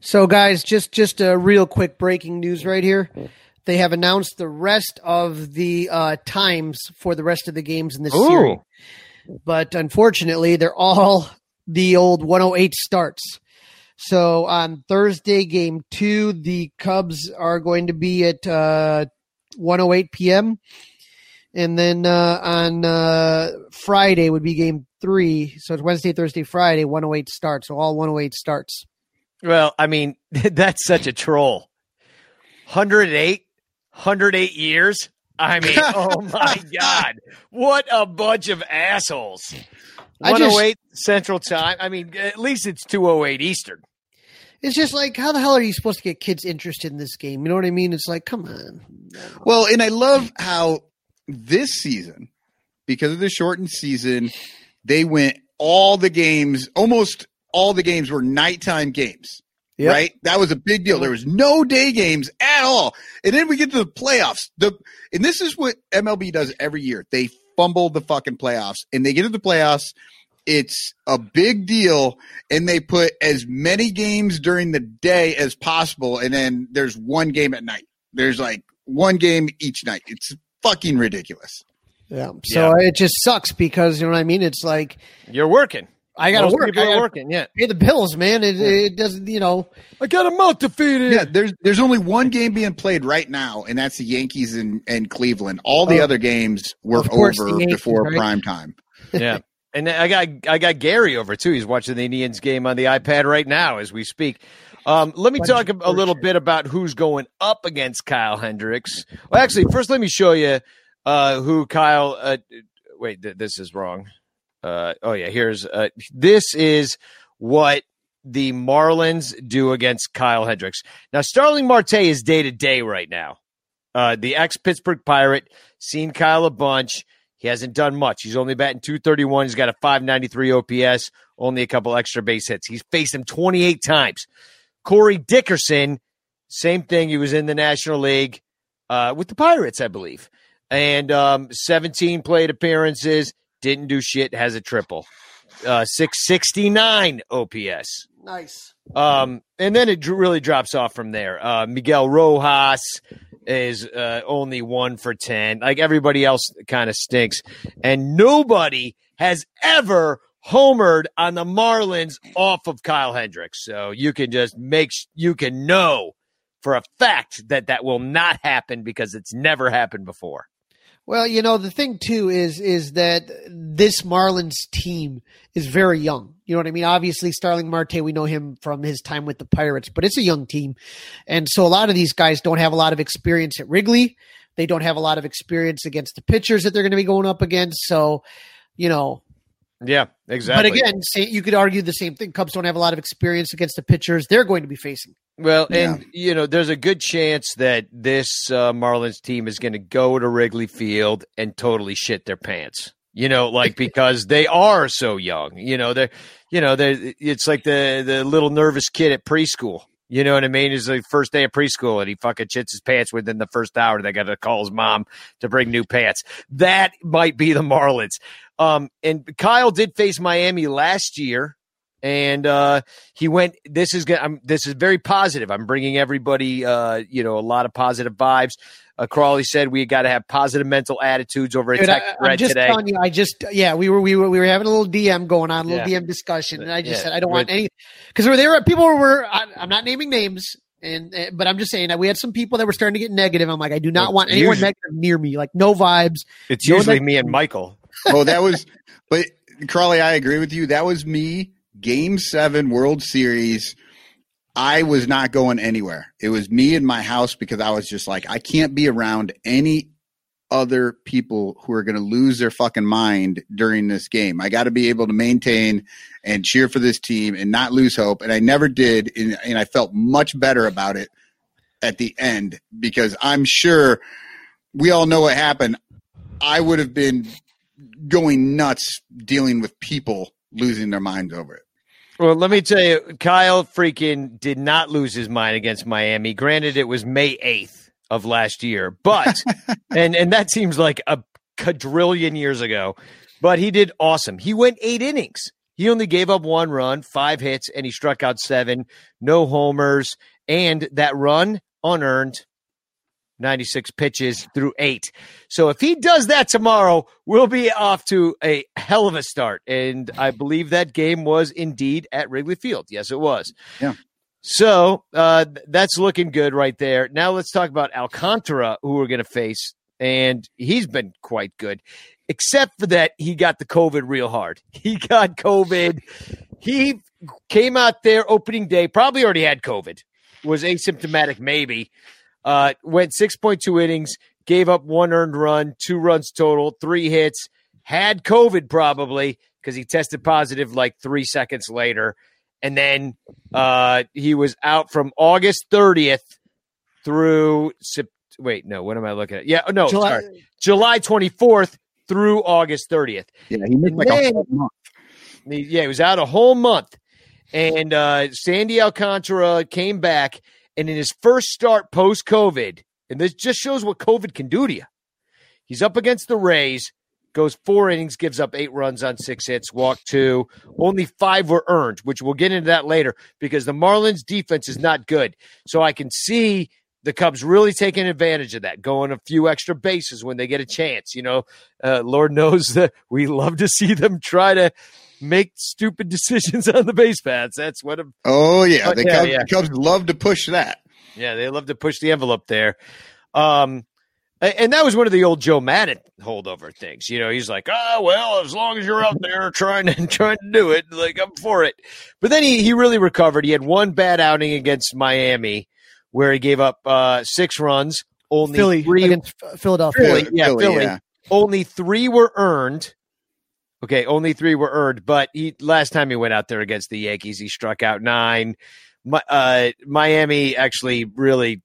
So, guys, just just a real quick breaking news right here. They have announced the rest of the uh, times for the rest of the games in this Ooh. series, but unfortunately, they're all the old 108 starts. So on Thursday, game two, the Cubs are going to be at uh, 108 p.m. And then uh, on uh, Friday would be game three. So it's Wednesday, Thursday, Friday, 108 starts. So all 108 starts. Well, I mean, that's such a troll. 108, 108 years. I mean, oh my God. What a bunch of assholes. I just- 108 Central Time. I mean, at least it's 208 Eastern. It's just like, how the hell are you supposed to get kids interested in this game? You know what I mean? It's like, come on. Well, and I love how this season, because of the shortened season, they went all the games, almost all the games were nighttime games. Yep. Right? That was a big deal. There was no day games at all. And then we get to the playoffs. The and this is what MLB does every year. They fumble the fucking playoffs and they get to the playoffs. It's a big deal and they put as many games during the day as possible and then there's one game at night. There's like one game each night. It's fucking ridiculous. Yeah. So it just sucks because, you know what I mean? It's like, You're working. I got to Most work. people I gotta working. Yeah. pay the bills, man. It, it doesn't, you know. I got a mouth to feed it. Yeah, there's there's only one game being played right now, and that's the Yankees and, and Cleveland. All the Oh. other games were Of course, the over Yankees, before right? prime time. yeah. And I got I got Gary over too. He's watching the Indians game on the iPad right now as we speak. Um, let me talk a, a little bit about who's going up against Kyle Hendricks. Well, actually, first let me show you uh, who Kyle. Uh, wait, th- this is wrong. Uh, oh yeah, here's uh, this is what the Marlins do against Kyle Hendricks. Now, Starling Marte is day to day right now. Uh, the ex Pittsburgh Pirate, seen Kyle a bunch. He hasn't done much. He's only batting 231. He's got a 593 OPS, only a couple extra base hits. He's faced him 28 times. Corey Dickerson, same thing. He was in the National League uh, with the Pirates, I believe. And um, 17 plate appearances, didn't do shit, has a triple. Uh, 669 OPS. Nice. Um, and then it really drops off from there. Uh, Miguel Rojas is uh, only one for 10. Like everybody else kind of stinks. And nobody has ever homered on the Marlins off of Kyle Hendricks. So you can just make, you can know for a fact that that will not happen because it's never happened before. Well, you know, the thing too is is that this Marlins team is very young. You know what I mean? Obviously, Starling Marte, we know him from his time with the Pirates, but it's a young team. And so a lot of these guys don't have a lot of experience at Wrigley. They don't have a lot of experience against the pitchers that they're going to be going up against. So, you know, Yeah, exactly. but again, say, you could argue the same thing. Cubs don't have a lot of experience against the pitchers they're going to be facing. Well, and you know, there's a good chance that this uh, Marlins team is going to go to Wrigley Field and totally shit their pants. You know, like because they are so young. You know, they're, you know, they it's like the the little nervous kid at preschool. You know what I mean? It's the first day of preschool and he fucking shits his pants within the first hour. They got to call his mom to bring new pants. That might be the Marlins. Um, and Kyle did face Miami last year and uh, he went. This is I'm, this is very positive. I'm bringing everybody, uh, you know, a lot of positive vibes. Uh, Crawley said we got to have positive mental attitudes over Dude, tech I, am just today. telling you. I just yeah, we were we were we were having a little DM going on, a little Yeah. DM discussion, and I just Yeah. said I don't want any because there were people were I, I'm not naming names. And uh, but I'm just saying that we had some people that were starting to get negative. I'm like, I do not Well, want anyone usually- negative near me. Like no vibes. It's No, usually me and Michael. Oh, that was, but Crawley, I agree with you. That was me, game seven World Series. I was not going anywhere. It was me in my house because I was just like, I can't be around any other people who are going to lose their fucking mind during this game. I got to be able to maintain and cheer for this team and not lose hope. And I never did. And, and I felt much better about it at the end because I'm sure we all know what happened. I would have been going nuts dealing with people losing their minds over it. Well, let me tell you, Kyle freaking did not lose his mind against Miami. Granted, it was May 8th of last year, but, and, and that seems like a quadrillion years ago, but he did awesome. He went eight innings. He only gave up one run, five hits, and he struck out seven, no homers, and that run unearned. 96 pitches through eight. So if he does that tomorrow, we'll be off to a hell of a start. And I believe that game was indeed at Wrigley Field. Yes, it was. Yeah. So uh, that's looking good right there. Now let's talk about Alcantara, who we're going to face. And he's been quite good, except for that he got the COVID real hard. He got COVID. He came out there opening day, probably already had COVID, was asymptomatic, maybe. Uh, went 6.2 innings, gave up one earned run, two runs total, three hits, had COVID probably because he tested positive like three seconds later. And then uh, he was out from August 30th through wait, no, what am I looking at? Yeah, no, July- sorry. July 24th through August 30th. Yeah, he missed like Man. a whole month. Yeah, he was out a whole month. And uh, Sandy Alcantara came back, and in his first start post COVID, and this just shows what COVID can do to you. He's up against the Rays, goes four innings, gives up eight runs on six hits, walked two. Only five were earned, which we'll get into that later because the Marlins defense is not good. So I can see the Cubs really taking advantage of that, going a few extra bases when they get a chance. You know, uh, Lord knows that we love to see them try to make stupid decisions on the base paths. That's what a Oh yeah, the yeah, Cubs, yeah. the Cubs love to push that. yeah, they love to push the envelope there. Um, and that was one of the old Joe Maddon holdover things. You know, he's like, "Oh well, as long as you're out there trying to trying to do it, like I'm for it." But then he he really recovered. He had one bad outing against Miami where he gave up uh, six runs, only Philly three against Philadelphia. Philly, yeah, Philly. yeah. only three were earned. Okay, only three were earned, but he last time he went out there against the Yankees, he struck out nine. Mi- uh, Miami actually really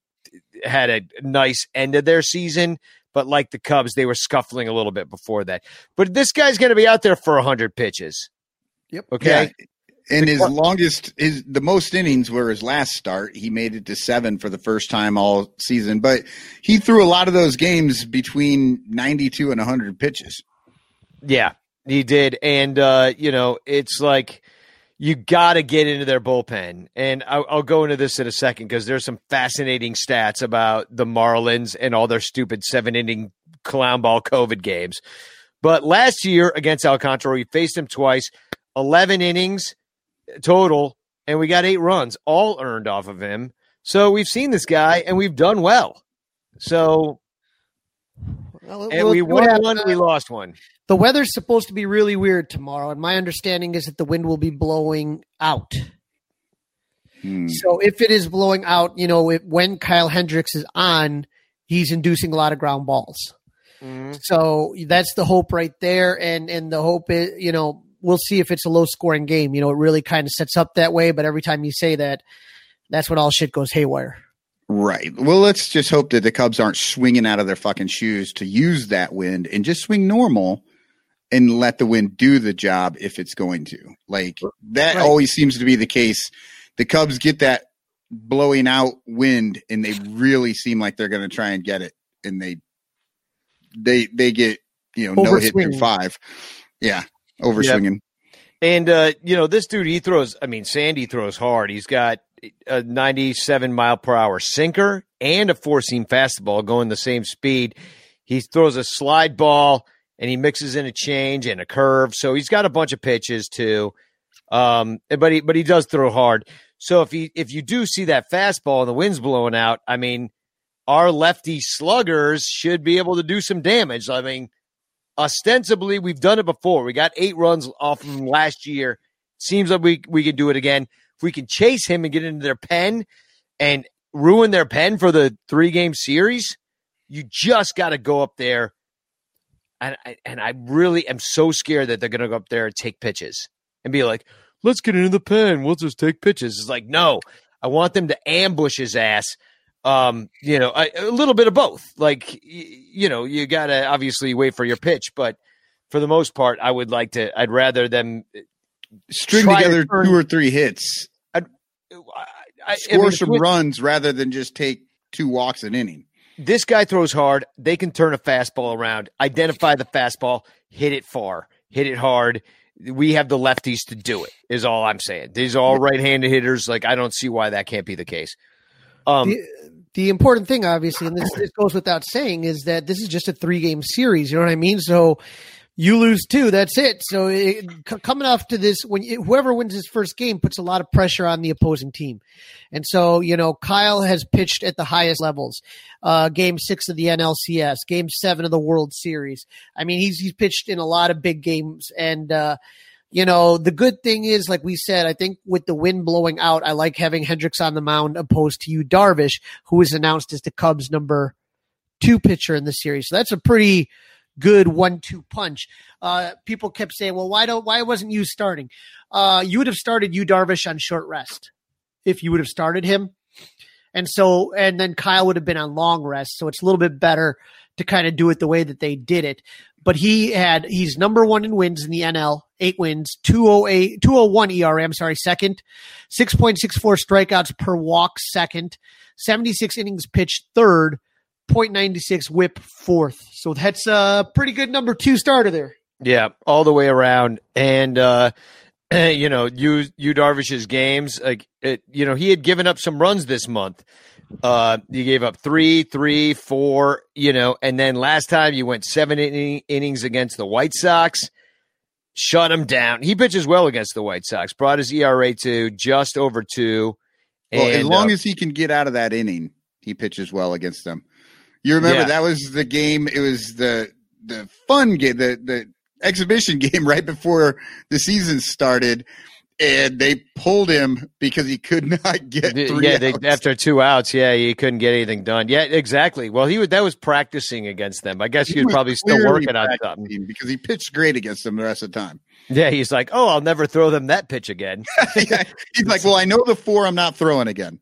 had a nice end of their season, but but like the Cubs, they were scuffling a little bit before that. But this guy's going to be out there for 100 pitches. Yep. Okay. Yeah. And his longest, his the most innings were his last start. He made it to seven for the first time all season, but he threw a lot of those games between ninety-two and hundred pitches. Yeah, he did, and uh, you know, it's like you got to get into their bullpen, and I'll, I'll go into this in a second because there's some fascinating stats about the Marlins and all their stupid seven-inning clown ball COVID games. But last year against Alcantara, we faced him twice, eleven innings total, and we got eight runs, all earned off of him. So we've seen this guy, and we've done well. So Well, and we'll we won one, we lost one. The weather's supposed to be really weird tomorrow, and my understanding is that the wind will be blowing out. Hmm. So if it is blowing out, you know, if, when Kyle Hendricks is on, he's inducing a lot of ground balls. So that's the hope right there, and and the hope is, you know, we'll see if it's a low scoring game. You know, it really kind of sets up that way. But every time you say that, that's when all shit goes haywire. Right. Well, let's just hope that the Cubs aren't swinging out of their fucking shoes to use that wind and just swing normal and let the wind do the job if it's going to. Like that Right. always seems to be the case. The Cubs get that blowing out wind and they really seem like they're going to try and get it and they they they get, you know, no hit through 5. Yeah, overswinging. And uh, you know, this dude, he throws. I mean, Sandy throws hard. He's got a 97 mile per hour sinker and a four seam fastball going the same speed. He throws a slide ball and he mixes in a change and a curve. So he's got a bunch of pitches too. Um, but he but he does throw hard. So if he if you do see that fastball and the wind's blowing out, I mean, our lefty sluggers should be able to do some damage. I mean, ostensibly we've done it before. We got eight runs off of him last year. Seems like we we can do it again. If we can chase him and get into their pen and ruin their pen for the three game series, you just got to go up there. And I, and I really am so scared that they're going to go up there and take pitches and be like, "Let's get into the pen. We'll just take pitches." It's like, no, I want them to ambush his ass. Um, you know, a, a little bit of both. Like, y- you know, you got to obviously wait for your pitch, but for the most part, I would like to. I'd rather them String Try to together two or three hits, I, I score some runs rather than just take two walks an inning. This guy throws hard. They can turn a fastball around, identify the fastball, hit it far, hit it hard. We have the lefties to do it. Is all I'm saying. These are all right-handed hitters. Like I don't see why that can't be the case. Um, the, the important thing, obviously, and this, this goes without saying, is that this is just a three game series. You know what I mean? So you lose two, that's it. So it, c- coming off to this, when you, whoever wins his first game puts a lot of pressure on the opposing team, and so you know Kyle has pitched at the highest levels. Uh, game six of the NLCS, game seven of the World Series. I mean, he's he's pitched in a lot of big games, and uh, you know, the good thing is, like we said, I think with the wind blowing out, I like having Hendricks on the mound opposed to Yu Darvish, who was announced as the Cubs' number two pitcher in the series. So that's a pretty good one-two punch. Uh, people kept saying, "Well, why don't why wasn't Yu starting?" Uh, you would have started Yu Darvish on short rest if you would have started him, and so and then Kyle would have been on long rest. So it's a little bit better to kind of do it the way that they did it. But he had he's number one in wins in the NL, eight wins, 208, 201 ERA, I'm sorry, second, 6.64 strikeouts per walk, second, 76 innings pitched, third, 0.96 whip, fourth. So that's a pretty good number two starter there. Yeah, all the way around. And uh you know, you Yu Darvish's games, like it, you know, he had given up some runs this month. Uh you gave up three, three, four, you know, and then last time you went seven inning, innings against the White Sox, shut him down. He pitches well against the White Sox, brought his ERA to just over two. Well, as long uh, as he can get out of that inning, he pitches well against them. You remember Yeah. that was the game. It was the the fun game, the the exhibition game right before the season started, and they pulled him because he could not get three yeah, they, after two outs, yeah, he couldn't get anything done. Yeah, exactly. Well, he would that was practicing against them. I guess he, was was probably still working on something. because he pitched great against them the rest of the time. Yeah, he's like, oh, I'll never throw them that pitch again. He's like, well, I know the four I'm not throwing again.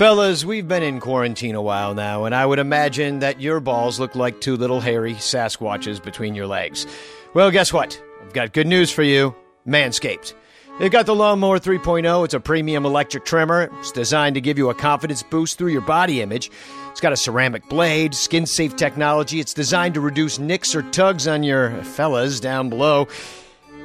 Fellas, we've been in quarantine a while now, and I would imagine that your balls look like two little hairy Sasquatches between your legs. Well, guess what? I've got good news for you Manscaped. They've got the Lawnmower 3.0. It's a premium electric trimmer. It's designed to give you a confidence boost through your body image. It's got a ceramic blade, skin safe technology. It's designed to reduce nicks or tugs on your fellas down below.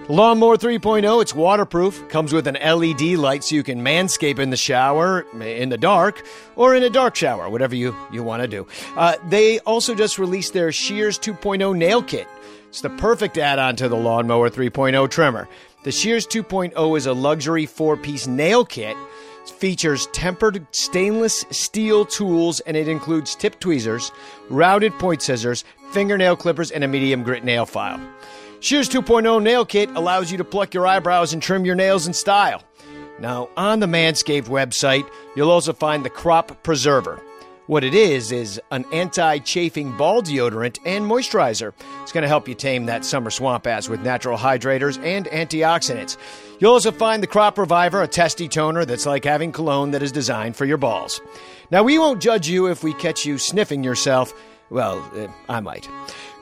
Lawnmower 3.0, it's waterproof, comes with an LED light so you can manscape in the shower, in the dark, or in a dark shower, whatever you, you want to do. Uh, they also just released their Shears 2.0 nail kit. It's the perfect add on to the Lawnmower 3.0 trimmer. The Shears 2.0 is a luxury four piece nail kit. It features tempered stainless steel tools and it includes tip tweezers, routed point scissors, fingernail clippers, and a medium grit nail file. Shears 2.0 Nail Kit allows you to pluck your eyebrows and trim your nails in style. Now, on the Manscaped website, you'll also find the Crop Preserver. What it is, is an anti chafing ball deodorant and moisturizer. It's going to help you tame that summer swamp ass with natural hydrators and antioxidants. You'll also find the Crop Reviver, a testy toner that's like having cologne that is designed for your balls. Now, we won't judge you if we catch you sniffing yourself. Well, uh, I might.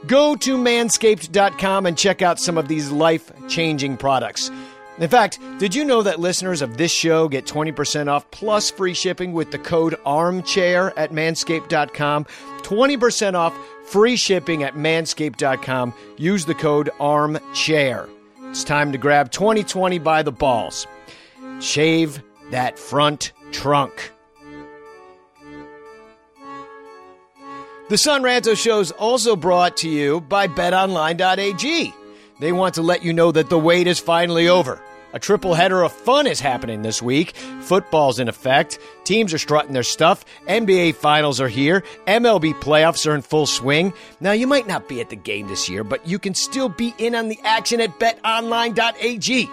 Go to manscaped.com and check out some of these life changing products. In fact, did you know that listeners of this show get 20% off plus free shipping with the code armchair at manscaped.com? 20% off free shipping at manscaped.com. Use the code armchair. It's time to grab 2020 by the balls. Shave that front trunk. The Son Ranto Show is also brought to you by BetOnline.ag. They want to let you know that the wait is finally over. A triple header of fun is happening this week. Football's in effect. Teams are strutting their stuff. NBA finals are here. MLB playoffs are in full swing. Now, you might not be at the game this year, but you can still be in on the action at betonline.ag.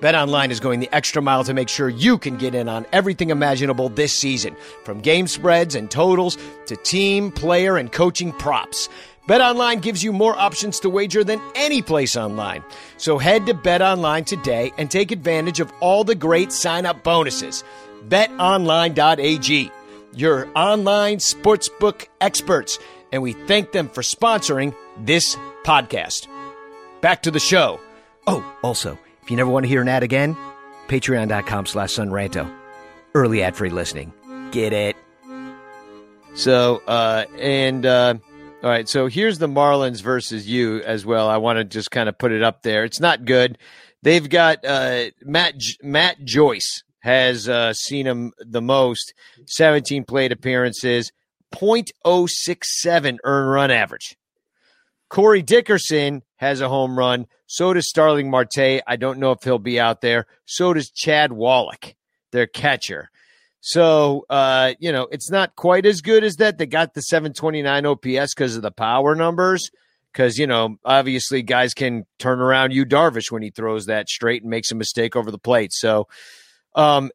BetOnline is going the extra mile to make sure you can get in on everything imaginable this season, from game spreads and totals to team, player, and coaching props. BetOnline gives you more options to wager than any place online. So head to BetOnline today and take advantage of all the great sign-up bonuses. BetOnline.ag, your online sportsbook experts, and we thank them for sponsoring this podcast. Back to the show. Oh, also, you never want to hear an ad again, patreon.com slash sunranto. Early ad-free listening. Get it? So, uh, and, uh, all right, so here's the Marlins versus you as well. I want to just kind of put it up there. It's not good. They've got uh, Matt Matt Joyce has uh, seen him the most, 17 plate appearances, 0.067 earn run average. Corey Dickerson has a home run. So does Starling Marte. I don't know if he'll be out there. So does Chad Wallach, their catcher. So, uh, you know, it's not quite as good as that. They got the 729 OPS because of the power numbers. Because, you know, obviously guys can turn around Yu Darvish when he throws that straight and makes a mistake over the plate. So, um,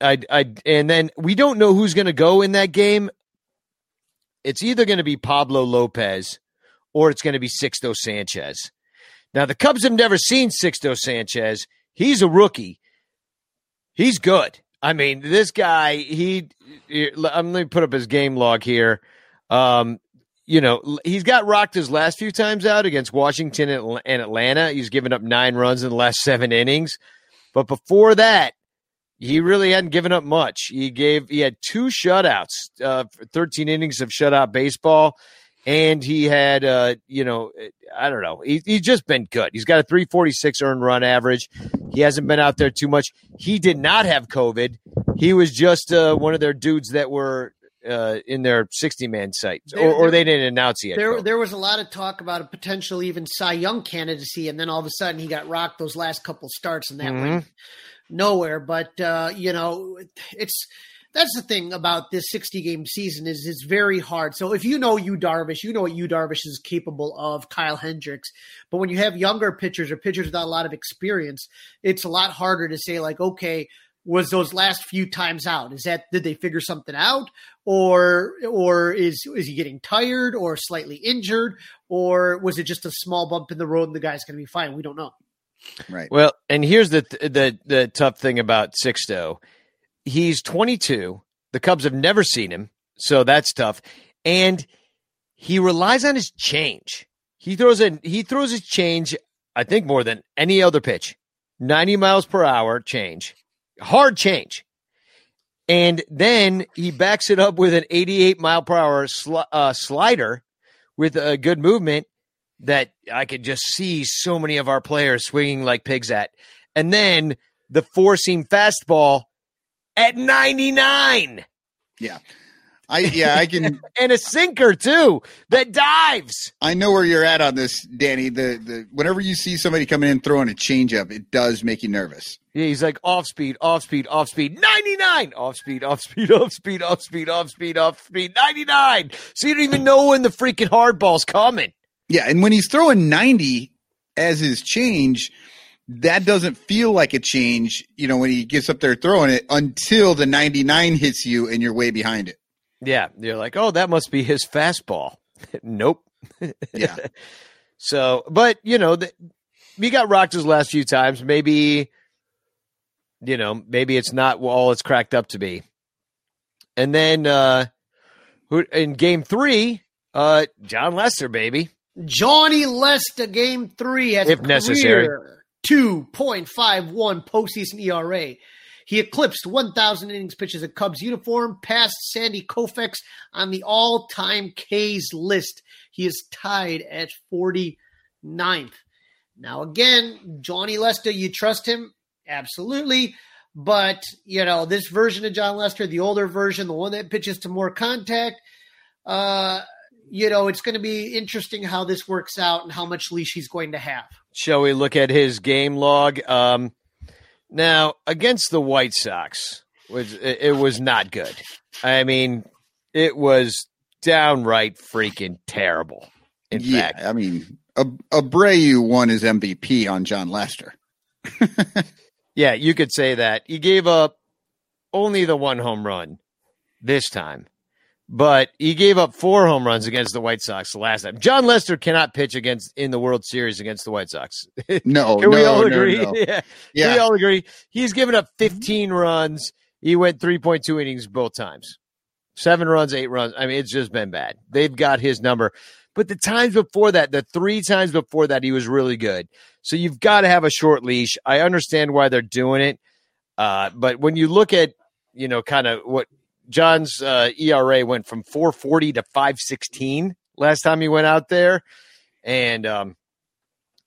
I, I, and then we don't know who's going to go in that game. It's either going to be Pablo Lopez or it's going to be Sixto Sanchez. Now, the Cubs have never seen Sixto Sanchez. He's a rookie. He's good. I mean, this guy, he, I'm let me put up his game log here. Um, you know, he's got rocked his last few times out against Washington and Atlanta. He's given up nine runs in the last seven innings. But before that, he really hadn't given up much. He gave, he had two shutouts, uh, 13 innings of shutout baseball and he had uh, you know I don't know he, he's just been good. He's got a 346 earned run average. He hasn't been out there too much. He did not have COVID. He was just uh, one of their dudes that were uh, in their 60 man site, or, or, they didn't announce yet. There, there was a lot of talk about a potential even Cy Young candidacy, and then all of a sudden he got rocked those last couple starts, and that mm-hmm. went nowhere. But uh, you know, it's that's the thing about this 60 game season is it's very hard. So if you know Yu Darvish, you know what Yu Darvish is capable of, Kyle Hendricks. But when you have younger pitchers or pitchers without a lot of experience, it's a lot harder to say like, okay, was those last few times out? Is that did they figure something out, or or is is he getting tired or slightly injured, or was it just a small bump in the road and the guy's going to be fine? We don't know. Right. Well, and here's the the the tough thing about Sixto he's 22. The Cubs have never seen him, so that's tough. And he relies on his change. He throws in he throws his change, I think, more than any other pitch. 90 miles per hour change. Hard change. And then he backs it up with an 88 mile per hour sl- uh, slider with a good movement that I could just see so many of our players swinging like pigs at. And then the four seam fastball at 99 Yeah. I yeah, I can and a sinker too that dives. I know where you're at on this, Danny. The the whenever you see somebody coming in throwing a changeup, it does make you nervous. Yeah, he's like off speed, off speed, off speed, 99, off speed, off speed, off speed, off speed, off speed, off speed, 99. So you don't even know when the freaking hardball's coming. Yeah, and when he's throwing 90 as his change, that doesn't feel like a change, you know, when he gets up there throwing it until the 99 hits you and you're way behind it. Yeah, you're like, oh, that must be his fastball. nope. Yeah. So, but you know, the, we got rocked his last few times. Maybe, you know, maybe it's not all it's cracked up to be. And then uh who in game three, uh Jon Lester, baby. Johnny Lester, game three If necessary. career 2.51 postseason ERA. He eclipsed 1,000 innings pitches in Cubs uniform, passed Sandy Koufax on the all-time K's list. He is tied at 49th. Now, again, Johnny Lester, you trust him? Absolutely. But, you know, this version of Jon Lester, the older version, the one that pitches to more contact, uh, you know, it's going to be interesting how this works out and how much leash he's going to have. Shall we look at his game log? Um now against the White Sox, was it, it was not good. I mean, it was downright freaking terrible. In yeah, fact, I mean, Ab- Abreu won his MVP on Jon Lester. Yeah, you could say that. He gave up only the one home run this time, but he gave up four home runs against the White Sox the last time. Jon Lester cannot pitch against in the World Series against the White Sox. No, Can no, we all agree? no. Yeah. Can we all agree? He's given up 15 runs. He went 3.2 innings both times. Seven runs, eight runs. I mean, it's just been bad. They've got his number. But the times before that, the three times before that, he was really good. So you've got to have a short leash. I understand why they're doing it. Uh, but when you look at, you know, kind of what Jon's uh, ERA went from 440 to 516 last time he went out there. And um,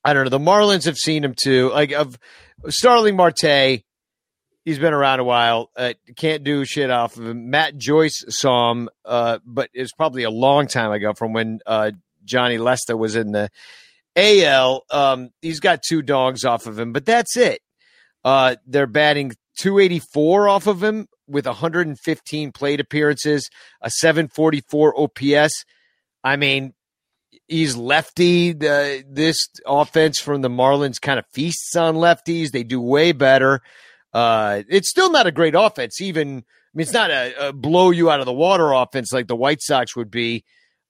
I don't know. The Marlins have seen him too. Like of Starling Marte, he's been around a while. Uh, can't do shit off of him. Matt Joyce saw him, uh, but it's probably a long time ago from when uh, Johnny Lester was in the AL. Um, he's got two dogs off of him, but that's it. Uh, they're batting 284 off of him with 115 plate appearances, a 744 OPS. I mean, he's lefty. The, this offense from the Marlins kind of feasts on lefties. They do way better. Uh, it's still not a great offense. Even I mean, it's not a, a blow you out of the water offense like the White Sox would be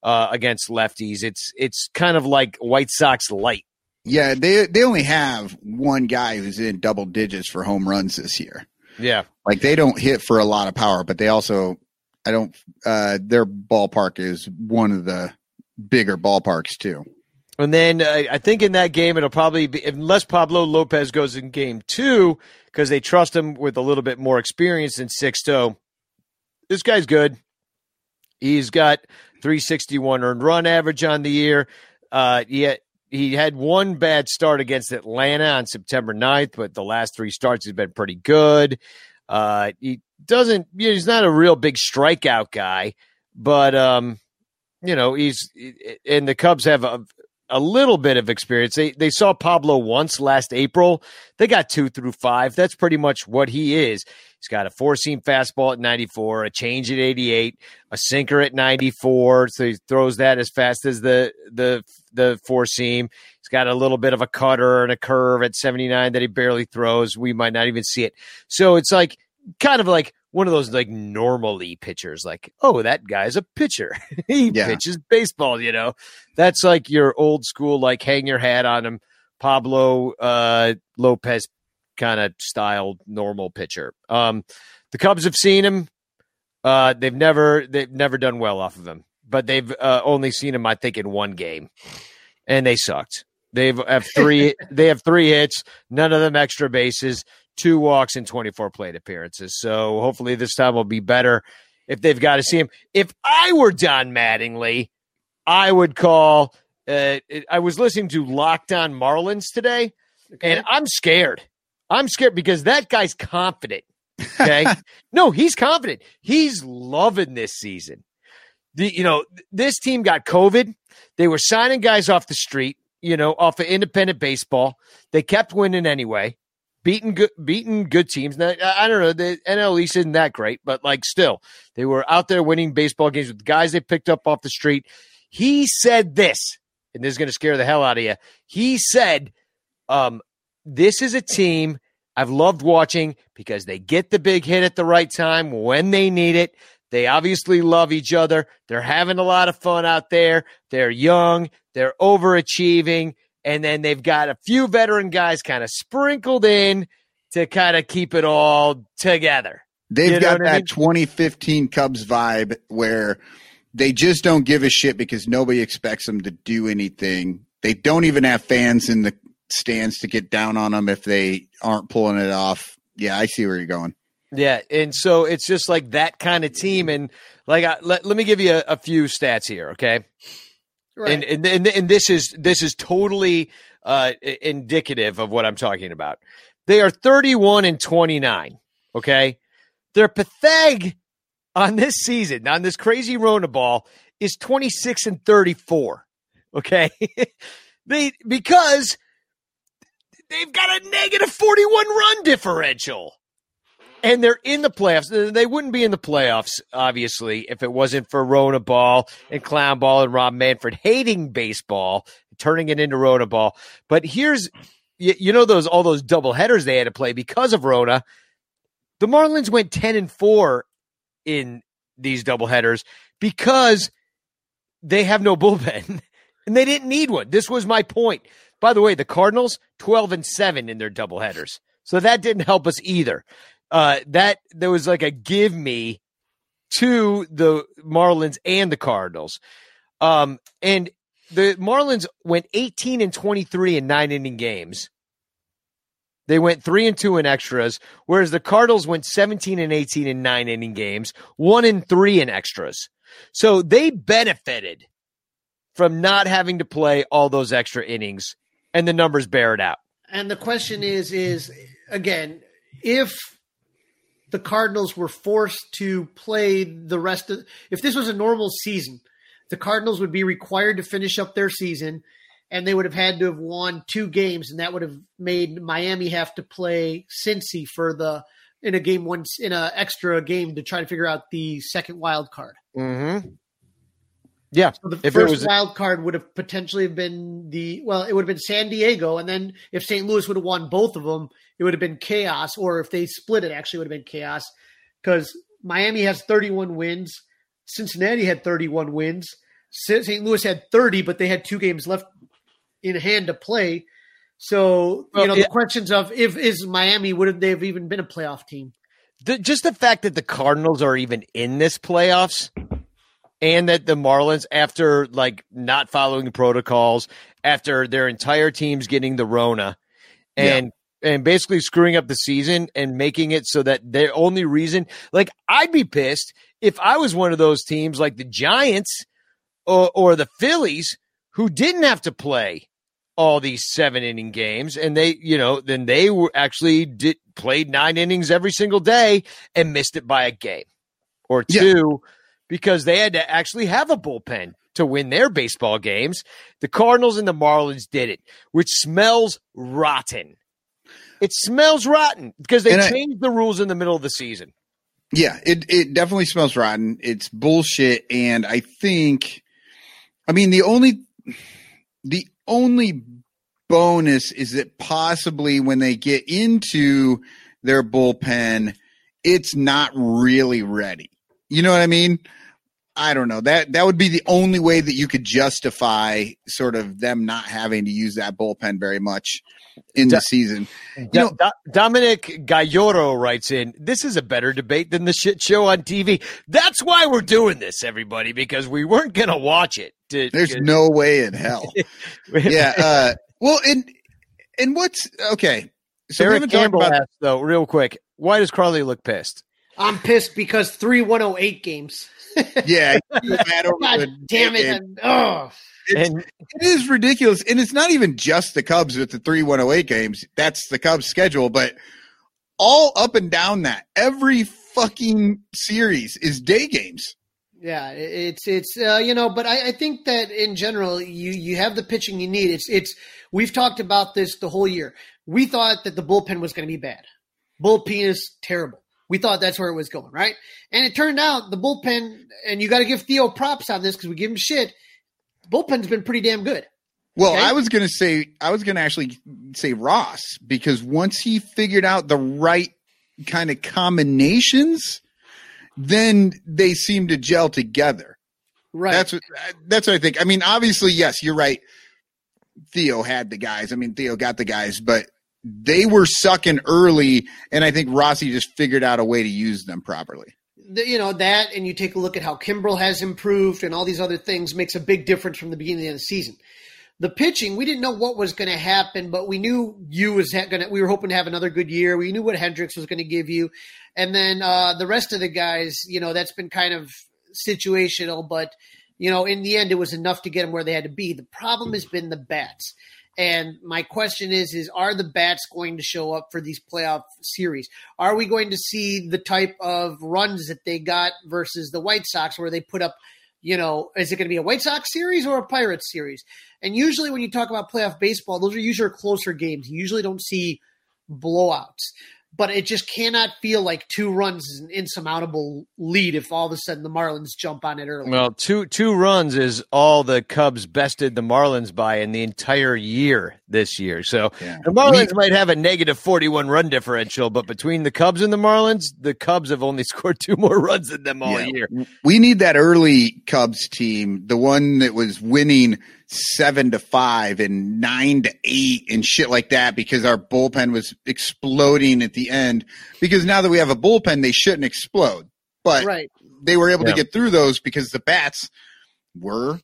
uh, against lefties. It's it's kind of like White Sox light. yeah. They they only have one guy who's in double digits for home runs this year. Yeah, Like they don't hit for a lot of power, but they also I don't. Uh, their ballpark is one of the bigger ballparks too. And then uh, I think in that game it'll probably be unless Pablo Lopez goes in game two because they trust him with a little bit more experience than Sixto. This guy's good. He's got 361 earned run average on the year. Uh, yet he had one bad start against Atlanta on September 9th, but the last three starts he's been pretty good. Uh, he doesn't. You know, he's not a real big strikeout guy, but um, you know he's and the Cubs have a a little bit of experience. They they saw Pablo once last April. They got two through five. That's pretty much what he is. He's got a four seam fastball at 94, a change at 88, a sinker at 94. So he throws that as fast as the the the four seam. He's got a little bit of a cutter and a curve at 79 that he barely throws. We might not even see it. So it's like kind of like one of those like normally pitchers, like, oh, that guy's a pitcher. he Yeah. pitches baseball, you know. That's like your old school, like hang your hat on him, Pablo uh Lopez kind of style normal pitcher. Um the Cubs have seen him. Uh, they've never they've never done well off of him, but they've uh, only seen him, I think, in one game, and they sucked. They've have three. they have three hits, none of them extra bases, two walks, and twenty four plate appearances. So hopefully this time will be better. If they've got to see him, if I were Don Mattingly, I would call. Uh, I was listening to Locked On Marlins today, and I'm scared. I'm scared because that guy's confident. Okay, no, he's confident. He's loving this season. The, you know, this team got COVID. They were signing guys off the street you know, off of independent baseball. They kept winning anyway, beating good, beating good teams. Now, I don't know, the NL East isn't that great, but like still, they were out there winning baseball games with guys they picked up off the street. He said this, and this is going to scare the hell out of you. He said, um, "This is a team." I've loved watching because they get the big hit at the right time when they need it. They obviously love each other. They're having a lot of fun out there. They're young. They're overachieving. And then they've got a few veteran guys kind of sprinkled in to kind of keep it all together. They've You got what I that mean? 2015 Cubs vibe where they just don't give a shit because nobody expects them to do anything. They don't even have fans in the stands to get down on them if they aren't pulling it off. Yeah, I see where you're going. Yeah, and so it's just like that kind of team. And like, I, let, let me give you a, a few stats here, okay? Right. And, and and and this is this is totally uh, indicative of what I'm talking about. They are 31 and 29. Okay, their Pythag on this season on this crazy Rona ball is 26 and 34. Okay, they because they've got a negative 41 run differential and they're in the playoffs. They wouldn't be in the playoffs, obviously, if it wasn't for Rona Ball and Clown Ball and Rob Manfred hating baseball, turning it into Rona Ball. But here's, you, you know, those all those double headers they had to play because of Rona. The Marlins went ten and four in these double headers because they have no bullpen and they didn't need one. This was my point. By the way, the Cardinals twelve and seven in their double headers, so that didn't help us either uh, that there was like a give me to the Marlins and the Cardinals. Um, and the Marlins went 18 and 23 in nine inning games. They went three and two in extras, whereas the Cardinals went 17 and 18 in nine inning games, one and three in extras. So they benefited from not having to play all those extra innings, and the numbers bear it out. And the question is, is again, if the Cardinals were forced to play the rest of, if this was a normal season, the Cardinals would be required to finish up their season, and they would have had to have won two games, and that would have made Miami have to play Cincy for the in a game once in a extra game to try to figure out the second wild card. Mm-hmm. Yeah, So the If first was- wild card would have potentially been the well, it would have been San Diego, and then if St. Louis would have won both of them, it would have been chaos. Or if they split it, actually would have been chaos because Miami has 31 wins, Cincinnati had 31 wins, St. Louis had 30, but they had two games left in hand to play. So you know yeah. the questions of if is Miami would they have even been a playoff team? the, just the fact that the Cardinals are even in this playoffs and that the Marlins, after like not following the protocols, after their entire team's getting the Rona and and basically screwing up the season and making it so that their only reason like I'd be pissed if I was one of those teams like the Giants or, or the Phillies who didn't have to play all these seven inning games and they you know then they were actually did played nine innings every single day and missed it by a game or Yeah. Because they had to actually have a bullpen to win their baseball games the cardinals and the marlins did it which smells rotten it smells rotten because they And I- changed the rules in the middle of the season Yeah, it it definitely smells rotten. It's bullshit, and I think, I mean, the only the only bonus is that possibly when they get into their bullpen, it's not really ready. You know what I mean? I don't know that that would be the only way that you could justify sort of them not having to use that bullpen very much in the Da- season. Do- know- Do- Dominic Galloro writes in, this is a better debate than the shit show on TV. That's why we're doing this, everybody, because we weren't going to watch it. To- There's no way in hell. yeah. Uh, well, and and what's okay? So we Eric haven't talked Campbell about asked, though, real quick, why does Carly look pissed? I'm pissed because three 108 games. Yeah. you're mad over God damn it. game. and- ugh. It's- And It is ridiculous, and it's not even just the Cubs with the three 108 games. That's the Cubs schedule, but all up and down that every fucking series is day games. Yeah, it's it's uh, you know, but I, I think that in general, you you have the pitching you need. It's it's we've talked about this the whole year. We thought that the bullpen was going to be bad. Bullpen is terrible. We thought that's where it was going, right? And it turned out the bullpen, and you got to give Theo props on this because we give him shit. Bullpen's been pretty damn good. Well, Okay. I was going to say, I was going to actually say Ross because once he figured out the right kind of combinations, then they seem to gel together. Right. That's what that's what I think. I mean, obviously, yes, you're right. Theo had the guys. I mean, Theo got the guys, but they were sucking early, and I think Rossy just figured out a way to use them properly. the, you know that, and you take a look at how Kimbrel has improved, and all these other things makes a big difference from the beginning of the season. The pitching, we didn't know what was going to happen, but we knew you was going to. We were hoping to have another good year. We knew what Hendricks was going to give you, and then uh, the rest of the guys, you know, that's been kind of situational, but you know, in the end, it was enough to get them where they had to be. The problem has been the bats. And my question is: Is are the bats going to show up for these playoff series? Are we going to see the type of runs that they got versus the White Sox, where they put up, you know, is it going to be a White Sox series or a Pirates series? And usually, when you talk about playoff baseball, those are usually closer games. You usually don't see blowouts. But it just cannot feel like two runs is an insurmountable lead if all of a sudden the Marlins jump on it early. Well, two two runs is all the Cubs bested the Marlins by in the entire year this year. So Yeah. the Marlins might have a negative forty one run differential, but between the Cubs and the Marlins, the Cubs have only scored two more runs than them all Yeah. year. We need that early Cubs team, the one that was winning seven to five and nine to eight and shit like that because our bullpen was exploding at the end. Because now that we have a bullpen, they shouldn't explode. But right. they were able Yeah. to get through those because the bats were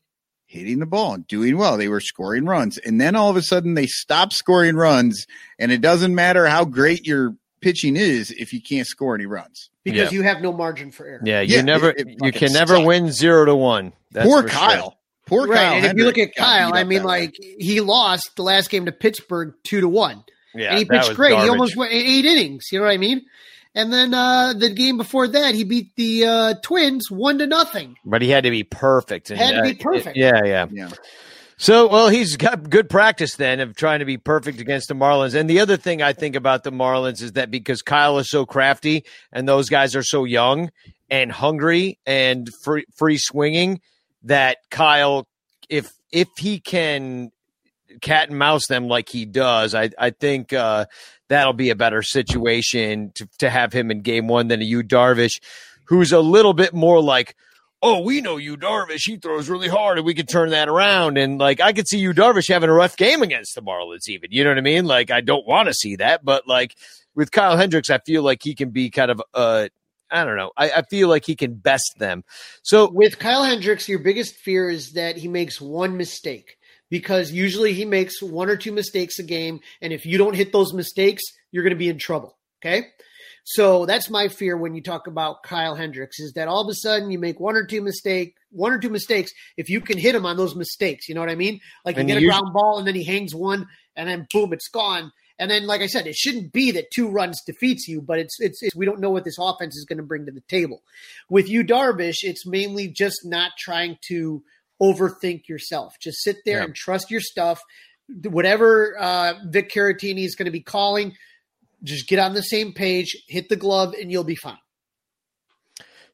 hitting the ball and doing well. They were scoring runs. And then all of a sudden they stopped scoring runs. And it doesn't matter how great your pitching is if you can't score any runs. Because Yeah. you have no margin for error. Yeah, you Yeah, never it- it you fucking can never sucked. win zero to one. That's Poor for sure. Kyle. Poor right. Kyle. and if you look at Kyle, I mean, that way. like he lost the last game to Pittsburgh two to one, Yeah, and he pitched was great. He almost went eight innings. You know what I mean? And then uh, the game before that, he beat the uh, Twins one to nothing. but he had to be perfect. And, Had to be uh, perfect. Yeah, yeah. yeah. So, well, he's got good practice then of trying to be perfect against the Marlins. And the other thing I think about the Marlins is that because Kyle is so crafty and those guys are so young and hungry and free, free swinging, that Kyle, if if he can cat and mouse them like he does, I I think uh, that'll be a better situation to to have him in game one than a Yu Darvish, who's a little bit more like oh, we know Yu Darvish. He throws really hard, and we could turn that around. And like, I could see Yu Darvish having a rough game against the Marlins, even. You know what I mean? Like, I don't want to see that, but like with Kyle Hendricks, I feel like he can be kind of uh, I don't know. I, I feel like he can best them. So With Kyle Hendricks, your biggest fear is that he makes one mistake because usually he makes one or two mistakes a game, and if you don't hit those mistakes, you're going to be in trouble. Okay. So that's my fear when you talk about Kyle Hendricks is that all of a sudden you make one or two mistake, one or two mistakes. If you can hit him on those mistakes, you know what I mean? Like you And get a ground ball and then he hangs one, and then boom, it's gone. And then, like I said, it shouldn't be that two runs defeats you, but it's it's, it's we don't know what this offense is going to bring to the table. With Yu, Darvish, it's mainly just not trying to overthink yourself. Just sit there Yeah. and trust your stuff. Whatever uh, Vic Caratini is going to be calling, just get on the same page, hit the glove, and you'll be fine.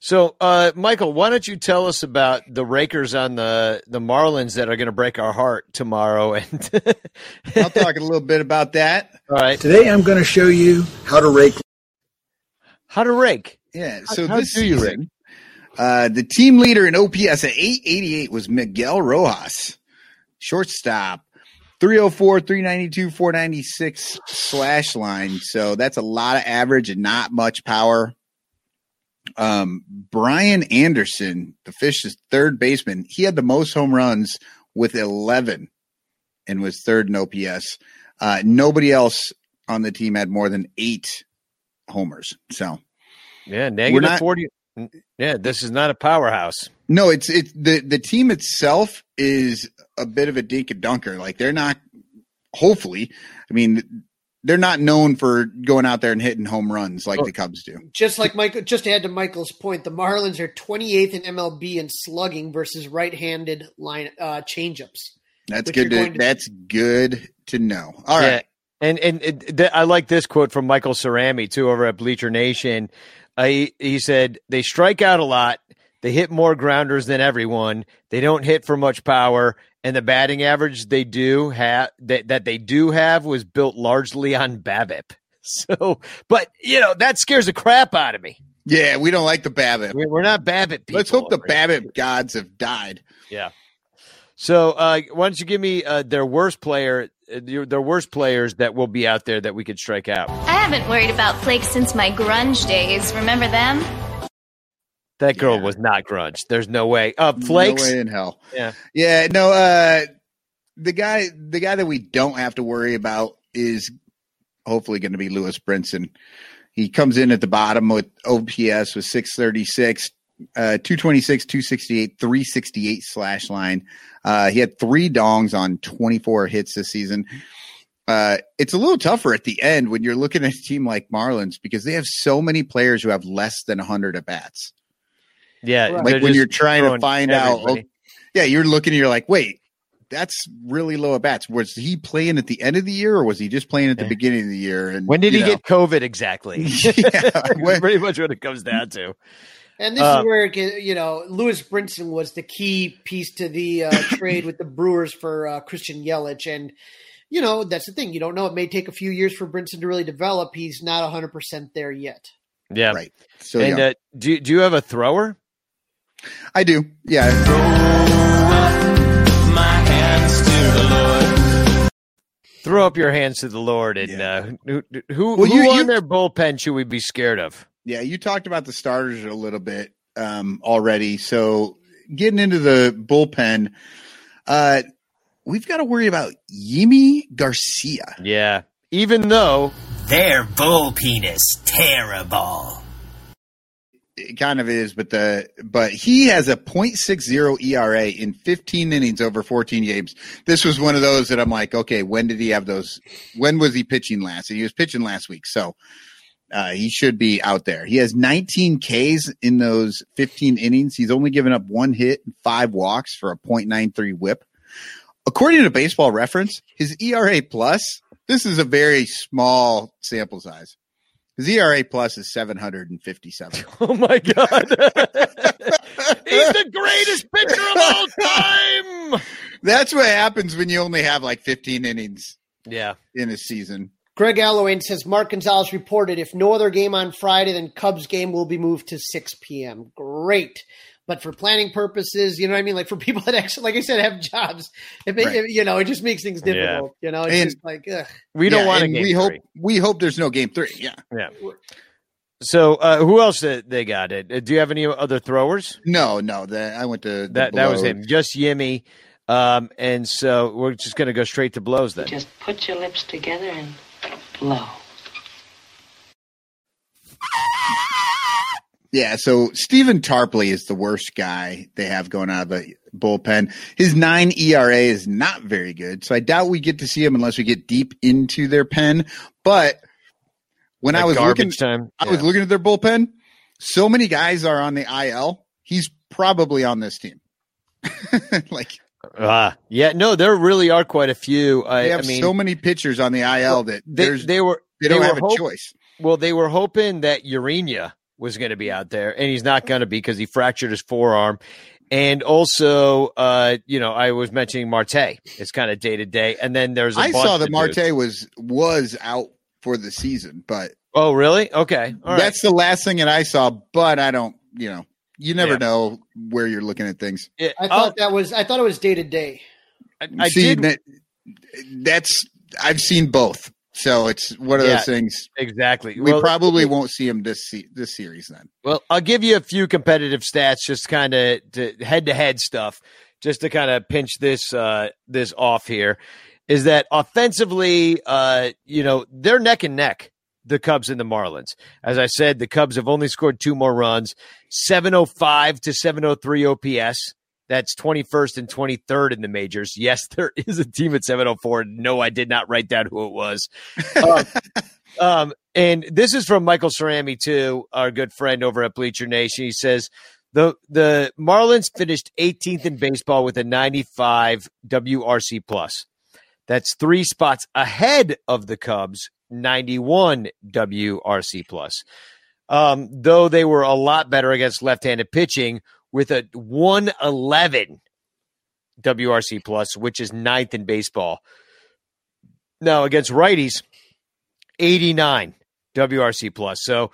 So, uh, Michael, why don't you tell us about the rakers on the the Marlins that are going to break our heart tomorrow? And I'll talk a little bit about that. all right, Today I'm going to show you how to rake. how to rake? Yeah. So how this do you season, Uh, the team leader in OPS at 888 was Miguel Rojas, shortstop. 304, 392, 496 slash line. So that's a lot of average and not much power. Um, Brian Anderson, the Fish's third baseman, he had the most home runs with 11 and was third in OPS. Uh, nobody else on the team had more than eight homers. So Yeah, negative not- 40. Yeah, this is not a powerhouse. no, it's it's the the team itself is a bit of a dink and dunker. Like they're not. Hopefully, I mean, they're not known for going out there and hitting home runs like Oh. the Cubs do. Just like Michael, just to add to Michael's point, the Marlins are 28th in MLB in slugging versus right-handed line uh, changeups. That's good. To, to- that's good to know. All right. Yeah. And and it, th- I like this quote from Michael Cerami too over at Bleacher Nation. Uh, he, he said they strike out a lot. They hit more grounders than everyone. They don't hit for much power, and the batting average they do have that, that they do have was built largely on BABIP. So, but you know that scares the crap out of me. Yeah, we don't like the BABIP. We're, we're not BABIP people. Let's hope the over here. BABIP gods have died. Yeah. So, uh, why don't you give me uh, their worst player, uh, their worst players that will be out there that we could strike out? I haven't worried about flakes since my grunge days. Remember them? That girl Yeah. was not grunge. There's no way. Uh, Flakes. No way in hell. Yeah. Yeah. No. Uh, the guy, the guy that we don't have to worry about is hopefully going to be Lewis Brinson. He comes in at the bottom with OPS with 636, uh, 226, 268, 368 slash line. Uh, he had three dongs on 24 hits this season. Uh, it's a little tougher at the end when you're looking at a team like Marlins because they have so many players who have less than 100 at bats. Yeah. Like when you're trying to throwing find out, yeah, you're looking you're like, wait, that's really low at bats. Was he playing at the end of the year or was he just playing at the Yeah. beginning of the year? And When did he know, get COVID exactly? Yeah, when- Pretty much what it comes down to. And this Uh, is where it can- you know Lewis Brinson was the key piece to the uh, trade with the Brewers for uh, Christian Yelich, and you know that's the thing. You don't know; it may take a few years for Brinson to really develop. He's not hundred percent there yet. Yeah. Right. So and yeah, uh, do do you have a thrower? I do. Yeah. My hands to the Lord. Throw up your hands to the Lord, and Yeah. uh, who who, Well, who you- on you- their bullpen should we be scared of? Yeah. You talked about the starters a little bit um, already. So getting into the bullpen, uh, we've got to worry about Yimi Garcia. Yeah. Even though Their bull penis terrible. It kind of is, but the but he has a .60 ERA in 15 innings over 14 games. This was one of those that I'm like, okay, when did he have those? When was he pitching last? And he was pitching last week, so uh, he should be out there. He has 19 Ks in those 15 innings. He's only given up one hit and five walks for a .93 WHIP. According to Baseball Reference, his ERA plus. This is a very small sample size. His ERA plus is 757. Oh my God. He's the greatest pitcher of all time. That's what happens when you only have like 15 innings Yeah. in a season. Greg Allowayne says Mark Gonzales reported if no other game on Friday, then Cubs game will be moved to 6 p.m. Great. But for planning purposes, you know what I mean? Like for people that actually, like I said, have jobs, it, ma- Right. it- you know, it just makes things difficult. You know, it's And- just like, ugh. We don't Yeah, want a and game we hope three. we hope there's no game three. Yeah. Yeah. So uh, who else uh, they got? It. Do you have any other throwers? No, no. The, I went to the That that was blow. him. Just Yimi. Um, and so we're just going to go straight to blows then. Just put your lips together and blow. Yeah, so Stephen Tarpley is the worst guy they have going out of the bullpen. His nine ERA is not very good, so I doubt we get to see him unless we get deep into their pen. But when I was looking, time. I was looking at their bullpen. So many guys are on the IL. He's probably on this team. like Ah, yeah, no, there really are quite a few. I, they have I mean, so many pitchers on the IL that they, they were they don't were have a choice. Well, they were hoping that Ureña was going to be out there, and he's not going to be because he fractured his forearm. And also, uh, you know, I was mentioning Marte. It's kind of day to day, and then there's. I I saw that Marte was was out for the season, but Oh, really? Okay, all right. that's the last thing that I saw. But I don't, you know, You never Yeah. know where you're looking at things. It- I I'll- thought that was I thought it was day to day. I, I See, did that, that's I've seen both, so it's one of Yeah. those things. exactly. We Well, probably won't see him this se- this series then. Well, I'll give you a few competitive stats, just kind of head to head stuff, just to kind of pinch this uh, this off here. Is that offensively, uh, you know, they're neck and neck, the Cubs and the Marlins. As I said, the Cubs have only scored two more runs, 705 to 703 OPS. That's 21st and 23rd in the majors. Yes, there is a team at 704. No, I did not write down who it was. Um, um, and this is from Michael Cerami too, our good friend over at Bleacher Nation. He says the the Marlins finished 18th in baseball with a 95 WRC plus. That's three spots ahead of the Cubs, 91 WRC plus. Um, though they were a lot better against left-handed pitching with a 111 WRC plus, which is ninth in baseball. Now against righties, 89 WRC plus. So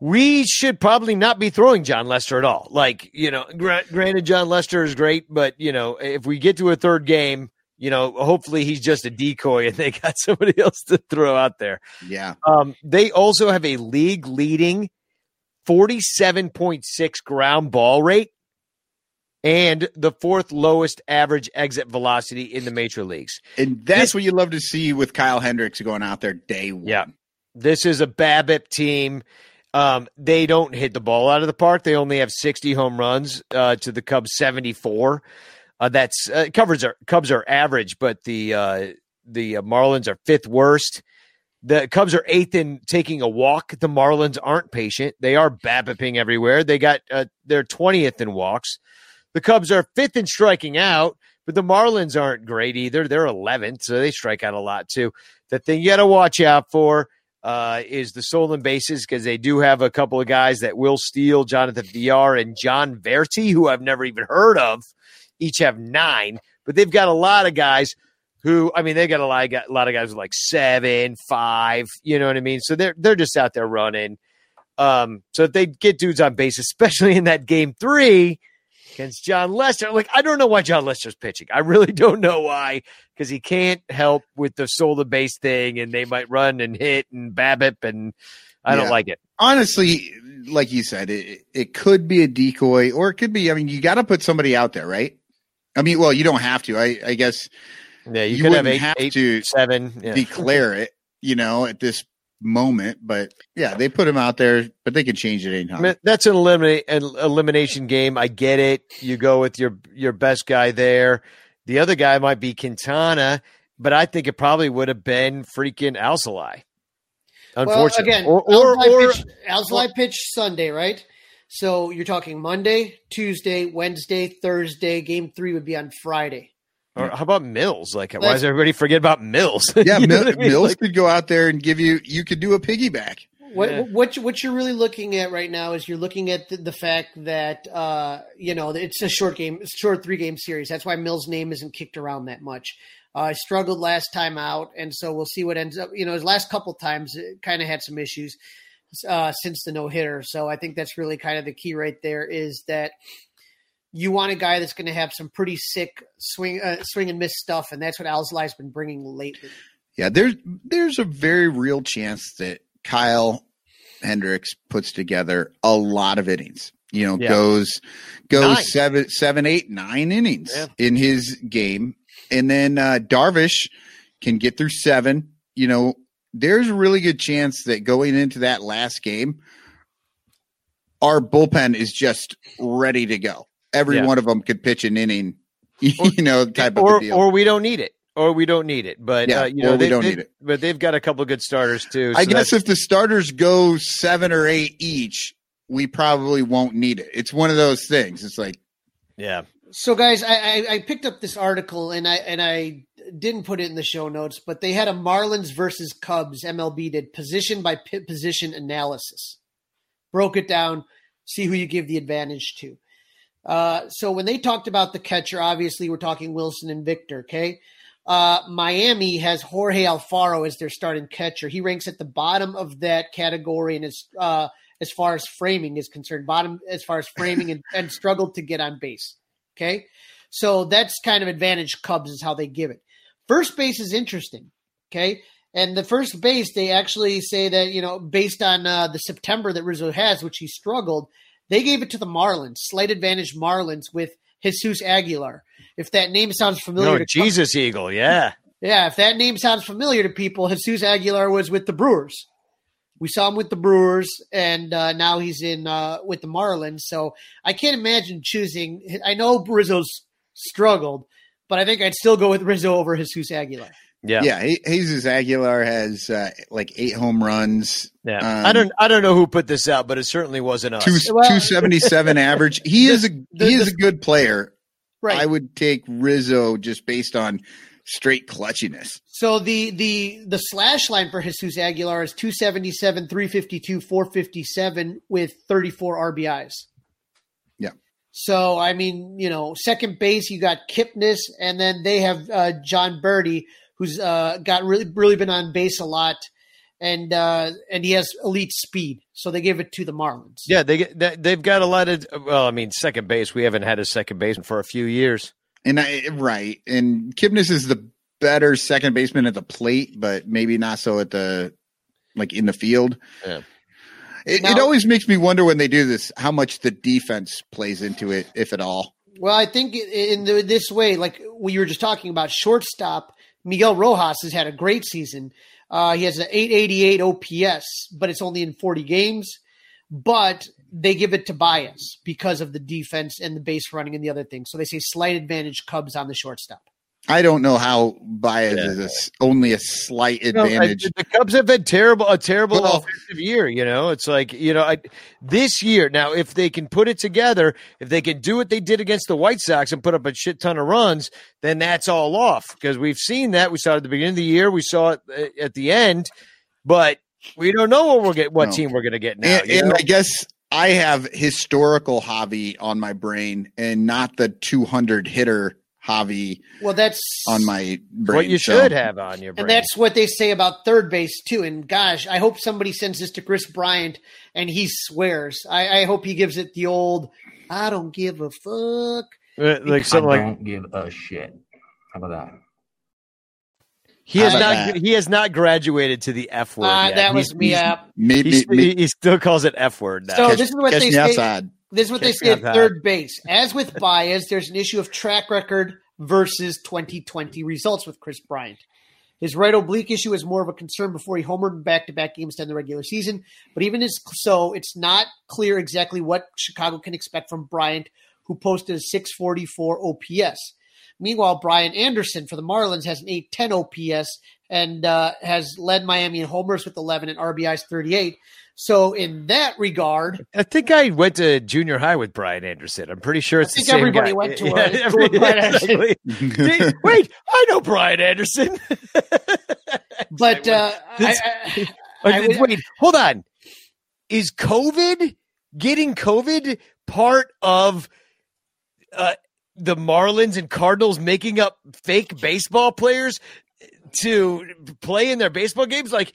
we should probably not be throwing Jon Lester at all. Like, you know, gra- granted, Jon Lester is great, but, you know, if we get to a third game, you know, hopefully he's just a decoy and they got somebody else to throw out there. Yeah, Um, they also have a league leading 47.6 ground ball rate and the fourth lowest average exit velocity in the major leagues. and that's This- what you love to see with Kyle Hendricks going out there day one. Yeah. This is a BABIP team. Um, they don't hit the ball out of the park. They only have 60 home runs uh, to the Cubs 74. Uh, that's uh, Cubs are Cubs are average, but the uh, the uh, Marlins are fifth worst. The Cubs are eighth in taking a walk. The Marlins aren't patient. They are BABIPing everywhere. They got uh, they're 20th in walks. The Cubs are fifth in striking out, but the Marlins aren't great either. They're 11th, so they strike out a lot too. The thing you got to watch out for uh, is the stolen bases because they do have a couple of guys that will steal Jonathan Villar and Jon Berti, who I've never even heard of. Each have nine, but they've got a lot of guys who, I mean, they got a lot, of, a lot of guys with like seven, five, you know what I mean? So they're they're just out there running. Um, so if they get dudes on base, especially in that game three against Jon Lester, like I don't know why Jon Lester's pitching. I really don't know why because he can't help with the stolen base thing, and they might run and hit and BABIP, and I don't like it. honestly, like you said, it it could be a decoy, or it could be. I mean, you got to put somebody out there, right? I mean, well, you don't have to. I, I guess Yeah, you, You could have wouldn't eight, have eight, to seven. Yeah. declare it, you know, at this moment. But yeah, they put him out there, but they can change it I anytime. mean, that's an eliminate an elimination game. I get it. You go with your your best guy there. The other guy might be Quintana, but I think it probably would have been freaking Alzolay. Well, Unfortunately, again, or or, Alzolay or pitch, Alzolay pitch Sunday, right? So you're talking Monday, Tuesday, Wednesday, Thursday. Game three would be on Friday. Or how about Mills? Like, why does everybody forget about Mills? yeah, Mil- I mean? Mills Like, could go out there and give you. You could do a piggyback. What, Yeah. what what you're really looking at right now is you're looking at the, the fact that uh, you know it's a short game, it's a short three game series. That's why Mills' name isn't kicked around that much. Uh, I struggled last time out, and so we'll see what ends up. You know, his last couple times kind of had some issues uh, since the no hitter. So I think that's really kind of the key right there is that you want a guy that's going to have some pretty sick swing uh, swing and miss stuff, and that's what Alzolay's been bringing lately. Yeah, there's there's a very real chance that Kyle Hendricks puts together a lot of innings. You know, Yeah. goes goes Nine. seven, seven, eight, nine innings Yeah. in his game, and then uh, Darvish can get through seven. You know, there's a really good chance that going into that last game, our bullpen is just ready to go. Every Yeah. one of them could pitch an inning. You know, type of or a deal. or we don't need it, or we don't need it. But Yeah, uh, you or know, we they, don't they- need it. But they've got a couple of good starters too. I guess if the starters go seven or eight each, we probably won't need it. It's one of those things. It's like, yeah, So, guys, I, I, I picked up this article and I and I didn't put it in the show notes, but they had a Marlins versus Cubs MLB did position by pi- position analysis, broke it down, see who you give the advantage to. Uh, so when they talked about the catcher, obviously we're talking Wilson and Victor. Okay, uh, Miami has Jorge Alfaro as their starting catcher. He ranks at the bottom of that category and is uh, as far as framing is concerned, bottom as far as framing, and, and struggled to get on base. Okay, so that's kind of advantage Cubs is how they give it. First base is interesting. Okay, and the first base they actually say that you know based on uh, the September that Rizzo has, which he struggled, they gave it to the Marlins, slight advantage Marlins with Jesus Aguilar. If that name sounds familiar, No, Jesus Eagle, yeah. yeah, if that name sounds familiar to people, Jesus Aguilar was with the Brewers. We saw him with the Brewers, and uh, now he's in uh, with the Marlins. So I can't imagine choosing. I know Rizzo's struggled, but I think I'd still go with Rizzo over Jesus Aguilar. Yeah. Yeah, he- Jesus Aguilar has uh, like eight home runs. Yeah. Um, I don't I don't know who put this out, but it certainly wasn't us. two Well, two seventy seven average. He is a the- he is the- a good player. Right. I would take Rizzo just based on straight clutchiness. So the the the slash line for Jesus Aguilar is 277, 352, 457 with 34 RBIs. Yeah. So I mean, you know, second base you got Kipnis, and then they have uh, Jon Berti, who's uh, got really really been on base a lot, and uh, and he has elite speed. So they gave it to the Marlins. Yeah, they get they- they've got a lot of well, I mean, second base. We haven't had a second baseman for a few years. And I right. And Kipnis is the better second baseman at the plate, but maybe not so at the like in the field. Yeah. It, it always makes me wonder when they do this how much the defense plays into it, if at all. Well, I think in the, this way, like we were just talking about, shortstop Miguel Rojas has had a great season. Uh, he has an 888 OPS, but it's only in 40 games. But they give it to Baez because of the defense and the base running and the other things. So they say slight advantage Cubs on the shortstop. I don't know how Baez Yeah. is only a slight You know, I- advantage. the Cubs have had terrible a terrible Well- offensive year. You know, it's like you know I, this year now if they can put it together, if they can do what they did against the White Sox and put up a shit ton of runs, then that's all off because we've seen that. We saw it at the beginning of the year, we saw it uh, at the end, but we don't know what we're get what No. team we're going to get now. and, and? I guess I have historical hobby on my brain and not the 200 hitter Javy Well, that's on my brain. what you So- should have on your brain. And that's what they say about third base too. And gosh, I hope somebody sends this to Kris Bryant and he swears. I, I hope he gives it the old "I don't give a fuck." Uh, like something I like don't give a shit. How about that? he has not that. he has not graduated to the F word. Uh, yet. that was He's- me. he's- Uh, Maybe, He, maybe he still calls it F word now. So catch, this is what catch they me say- outside. This is what they say at third base. As with Baez, there's an issue of track record versus 2020 results with Kris Bryant. His right oblique issue is more of a concern before he homered in back-to-back games to end the regular season. But even as so, it's not clear exactly what Chicago can expect from Bryant, who posted a 644 OPS. Meanwhile, Brian Anderson for the Marlins has an 810 OPS and uh, has led Miami in homers with 11 and RBIs 38. So in that regard, I think I went to junior high with Brian Anderson. I'm pretty sure it's think the same I think everybody guy. went to, Yeah, uh, to Brian exactly. See, Wait, I know Brian Anderson. but uh, I, I would- Wait, hold on. Is COVID getting COVID part of uh, the Marlins and Cardinals making up fake baseball players to play in their baseball games? Like,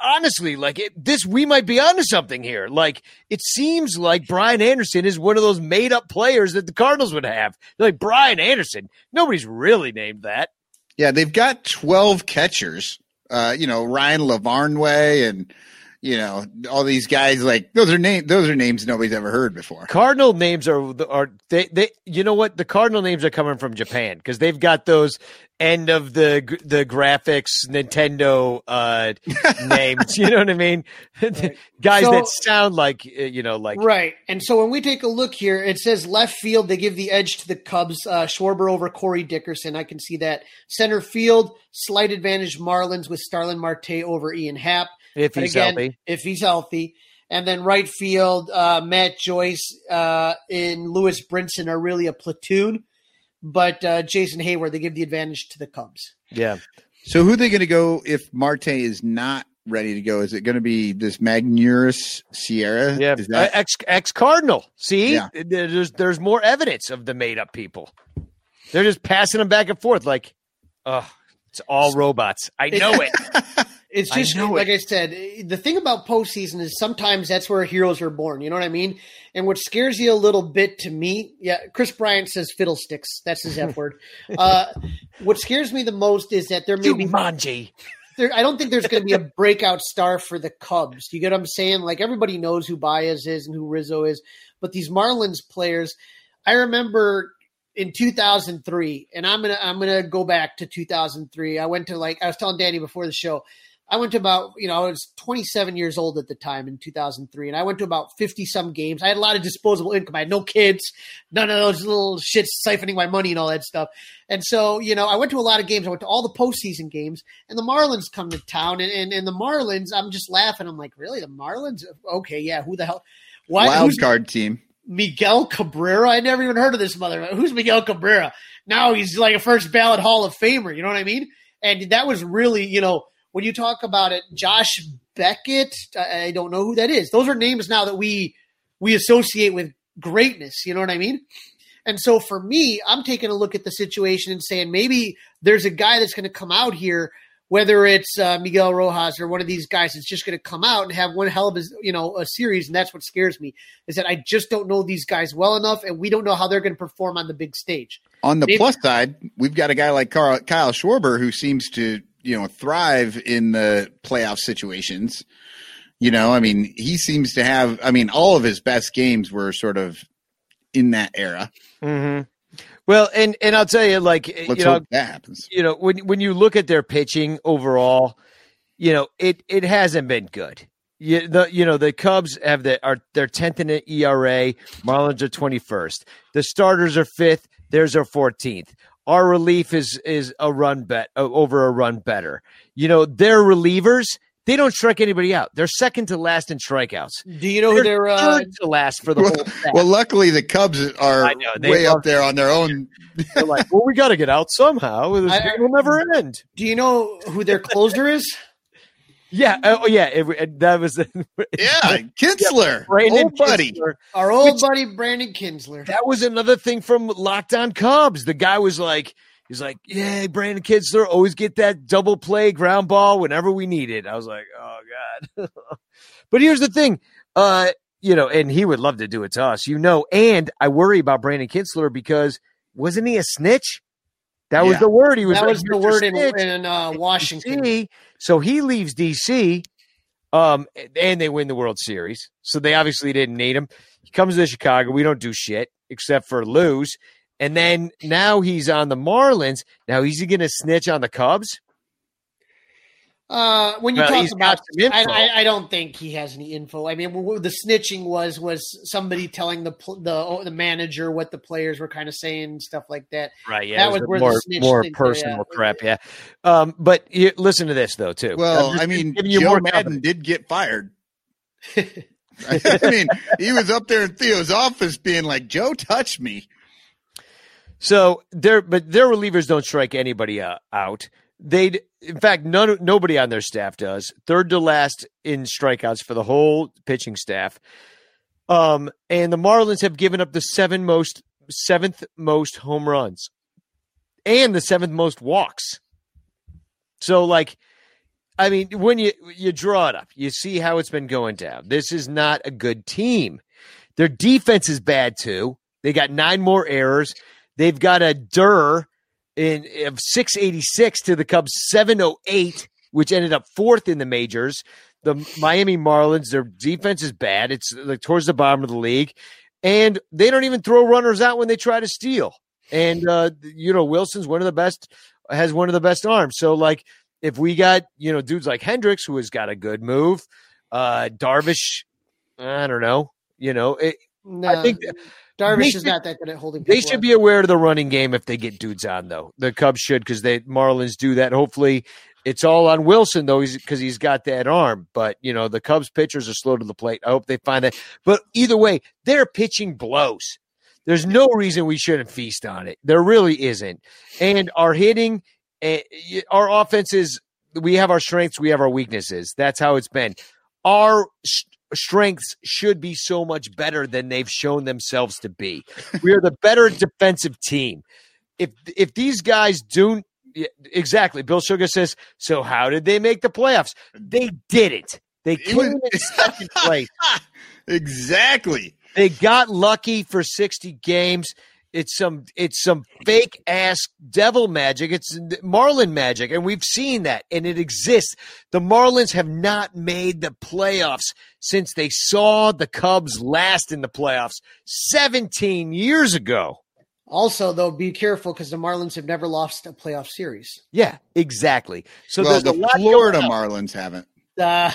honestly, like it, this, we might be onto something here. Like, it seems like Brian Anderson is one of those made up players that the Cardinals would have. Like Brian Anderson, nobody's really named that. Yeah, they've got 12 catchers. Uh, you know, Ryan Lavarnway and you know, all these guys like those are name those are names nobody's ever heard before. Cardinal names are are they they you know what the Cardinal names are coming from Japan because they've got those end of the the graphics Nintendo uh names you know what I mean guys So- that sound like uh, you know like right. And so when we take a look here, it says left field, they give the edge to the Cubs, uh, Schwarber over Corey Dickerson. I can see that. Center field, slight advantage Marlins with Starling Marte over Ian Happ. if he's again, healthy If he's healthy. And then right field, uh, Matt Joyce uh, and Lewis Brinson are really a platoon. But uh, Jason Heyward, they give the advantage to the Cubs. yeah So who are they going to go if Marte is not ready to go? Is it going to be this Magneuris Sierra? yeah Is that, ex ex Cardinal see Yeah. there's there's more evidence of the made up people they're just passing them back and forth like oh it's all robots I know it It's just like it. I said, the thing about postseason is sometimes that's where heroes are born. You know what I mean? And what scares you a little bit to me, yeah, Kris Bryant says fiddlesticks. That's his F word. Uh, what scares me the most is that there may be Jumanji. there, I don't think there's going to be a breakout star for the Cubs. You get what I'm saying? Like everybody knows who Baez is and who Rizzo is, but these Marlins players, I remember in 2003, and I'm gonna I'm gonna go back to 2003. I went to like I was telling Danny before the show. I went to about, you know, I was 27 years old at the time in 2003, and I went to about 50 some games. I had a lot of disposable income. I had no kids, none of those little shits siphoning my money and all that stuff. And so, you know, I went to a lot of games. I went to all the postseason games, and the Marlins come to town. And, and, and the Marlins, I'm just laughing. I'm like, really? The Marlins? Okay, yeah, who the hell? Why? Wild card team. Miguel Cabrera. I never even heard of this mother. Who's Miguel Cabrera? Now he's like a first ballot Hall of Famer. You know what I mean? And that was really, you know, when you talk about it, Josh Beckett. I, I don't know who that is. Those are names now that we we associate with greatness. You know what I mean? And so for me, I'm taking a look at the situation and saying maybe there's a guy that's going to come out here, whether it's uh, Miguel Rojas or one of these guys that's just going to come out and have one hell of a you know a series, and that's what scares me is that I just don't know these guys well enough, and we don't know how they're going to perform on the big stage. On the Maybe- plus side, we've got a guy like Carl, Kyle Schwarber who seems to, you know, thrive in the playoff situations. You know, I mean, he seems to have, I mean, all of his best games were sort of in that era. hmm Well, and and I'll tell you, like Let's you know, that happens. you know, when when you look at their pitching overall, you know, it it hasn't been good. You, the you know the Cubs have the are they're tenth in the ERA. Marlins are twenty first. The starters are fifth. Theirs are fourteenth. Our relief is is a run bet uh, over a run better. You know their relievers they don't strike anybody out. They're second to last in strikeouts. Do you know who they're? Uh, third to last for the whole. staff. Well, luckily the Cubs are know, way love- up there on their own. They're like, well, we got to get out somehow. This I- game will never end. do you know who their closer is? Yeah. Oh, yeah. It, it- that was Yeah, Kintzler, Brandon old buddy. Kintzler. Our old Which- buddy Brandon Kintzler. That was another thing from Lockdown Cubs. The guy was like, he's like, yeah, Brandon Kintzler always get that double play ground ball whenever we need it. I was like, oh god. but here's the thing, uh, you know, and he would love to do it to us, you know. And I worry about Brandon Kintzler because wasn't he a snitch? That was the word he was. that was the word in, in uh, Washington. DC. So he leaves DC, um, and they win the World Series. So they obviously didn't need him. He comes to Chicago. We don't do shit except for lose. And then now he's on the Marlins. Now he's going to snitch on the Cubs. Uh, when you Well, talk about, I. I, I don't think he has any info. I mean, w- the snitching was was somebody telling the the oh, the manager what the players were kind of saying, and stuff like that. Right. Yeah. That it was was where the more snitch more thing- personal yeah. crap. Yeah. Um, but you, listen to this though too. Well, I'm just I mean, you Joe Maddon did get fired. I mean, he was up there in Theo's office being like, "Joe touched me." So their but their relievers don't strike anybody uh, out. They, in fact, none nobody on their staff does. Third to last in strikeouts for the whole pitching staff. Um, and the Marlins have given up the seven most seventh most home runs, and the seventh most walks. So, like, I mean, when you you draw it up, you see how it's been going down. This is not a good team. Their defense is bad too. They got nine more errors. They've got a Durr in of 686 to the Cubs 708, which ended up fourth in the majors. The Miami Marlins, their defense is bad. It's like towards the bottom of the league. And they don't even throw runners out when they try to steal. And uh, you know, Wilson's one of the best, has one of the best arms. So like if we got, you know, dudes like Hendricks, who has got a good move, uh Darvish, I don't know, you know, it, No, I think Darvish is should- not that good at holding. they should up. be aware of the running game if they get dudes on, though. The Cubs should because they Marlins do that. Hopefully, it's all on Wilson though, because he's got that arm. But you know, the Cubs pitchers are slow to the plate. I hope they find that. But either way, their pitching blows. There's no reason we shouldn't feast on it. There really isn't. And our hitting, eh, our offense is. We have our strengths. We have our weaknesses. That's how it's been. Our strengths should be so much better than they've shown themselves to be. We are the better defensive team. If if these guys don't Yeah, exactly. Bill Sugar says, so how did they make the playoffs? They. They It came was- in second place. exactly. They got lucky for 60 games. It's some it's some fake ass devil magic. It's Marlin magic, and we've seen that, and it exists. The Marlins have not made the playoffs since they saw the Cubs last in the playoffs 17 years ago. Also, though, be careful because the Marlins have never lost a playoff series. Yeah, exactly. So well, the Florida. Marlins haven't. Uh,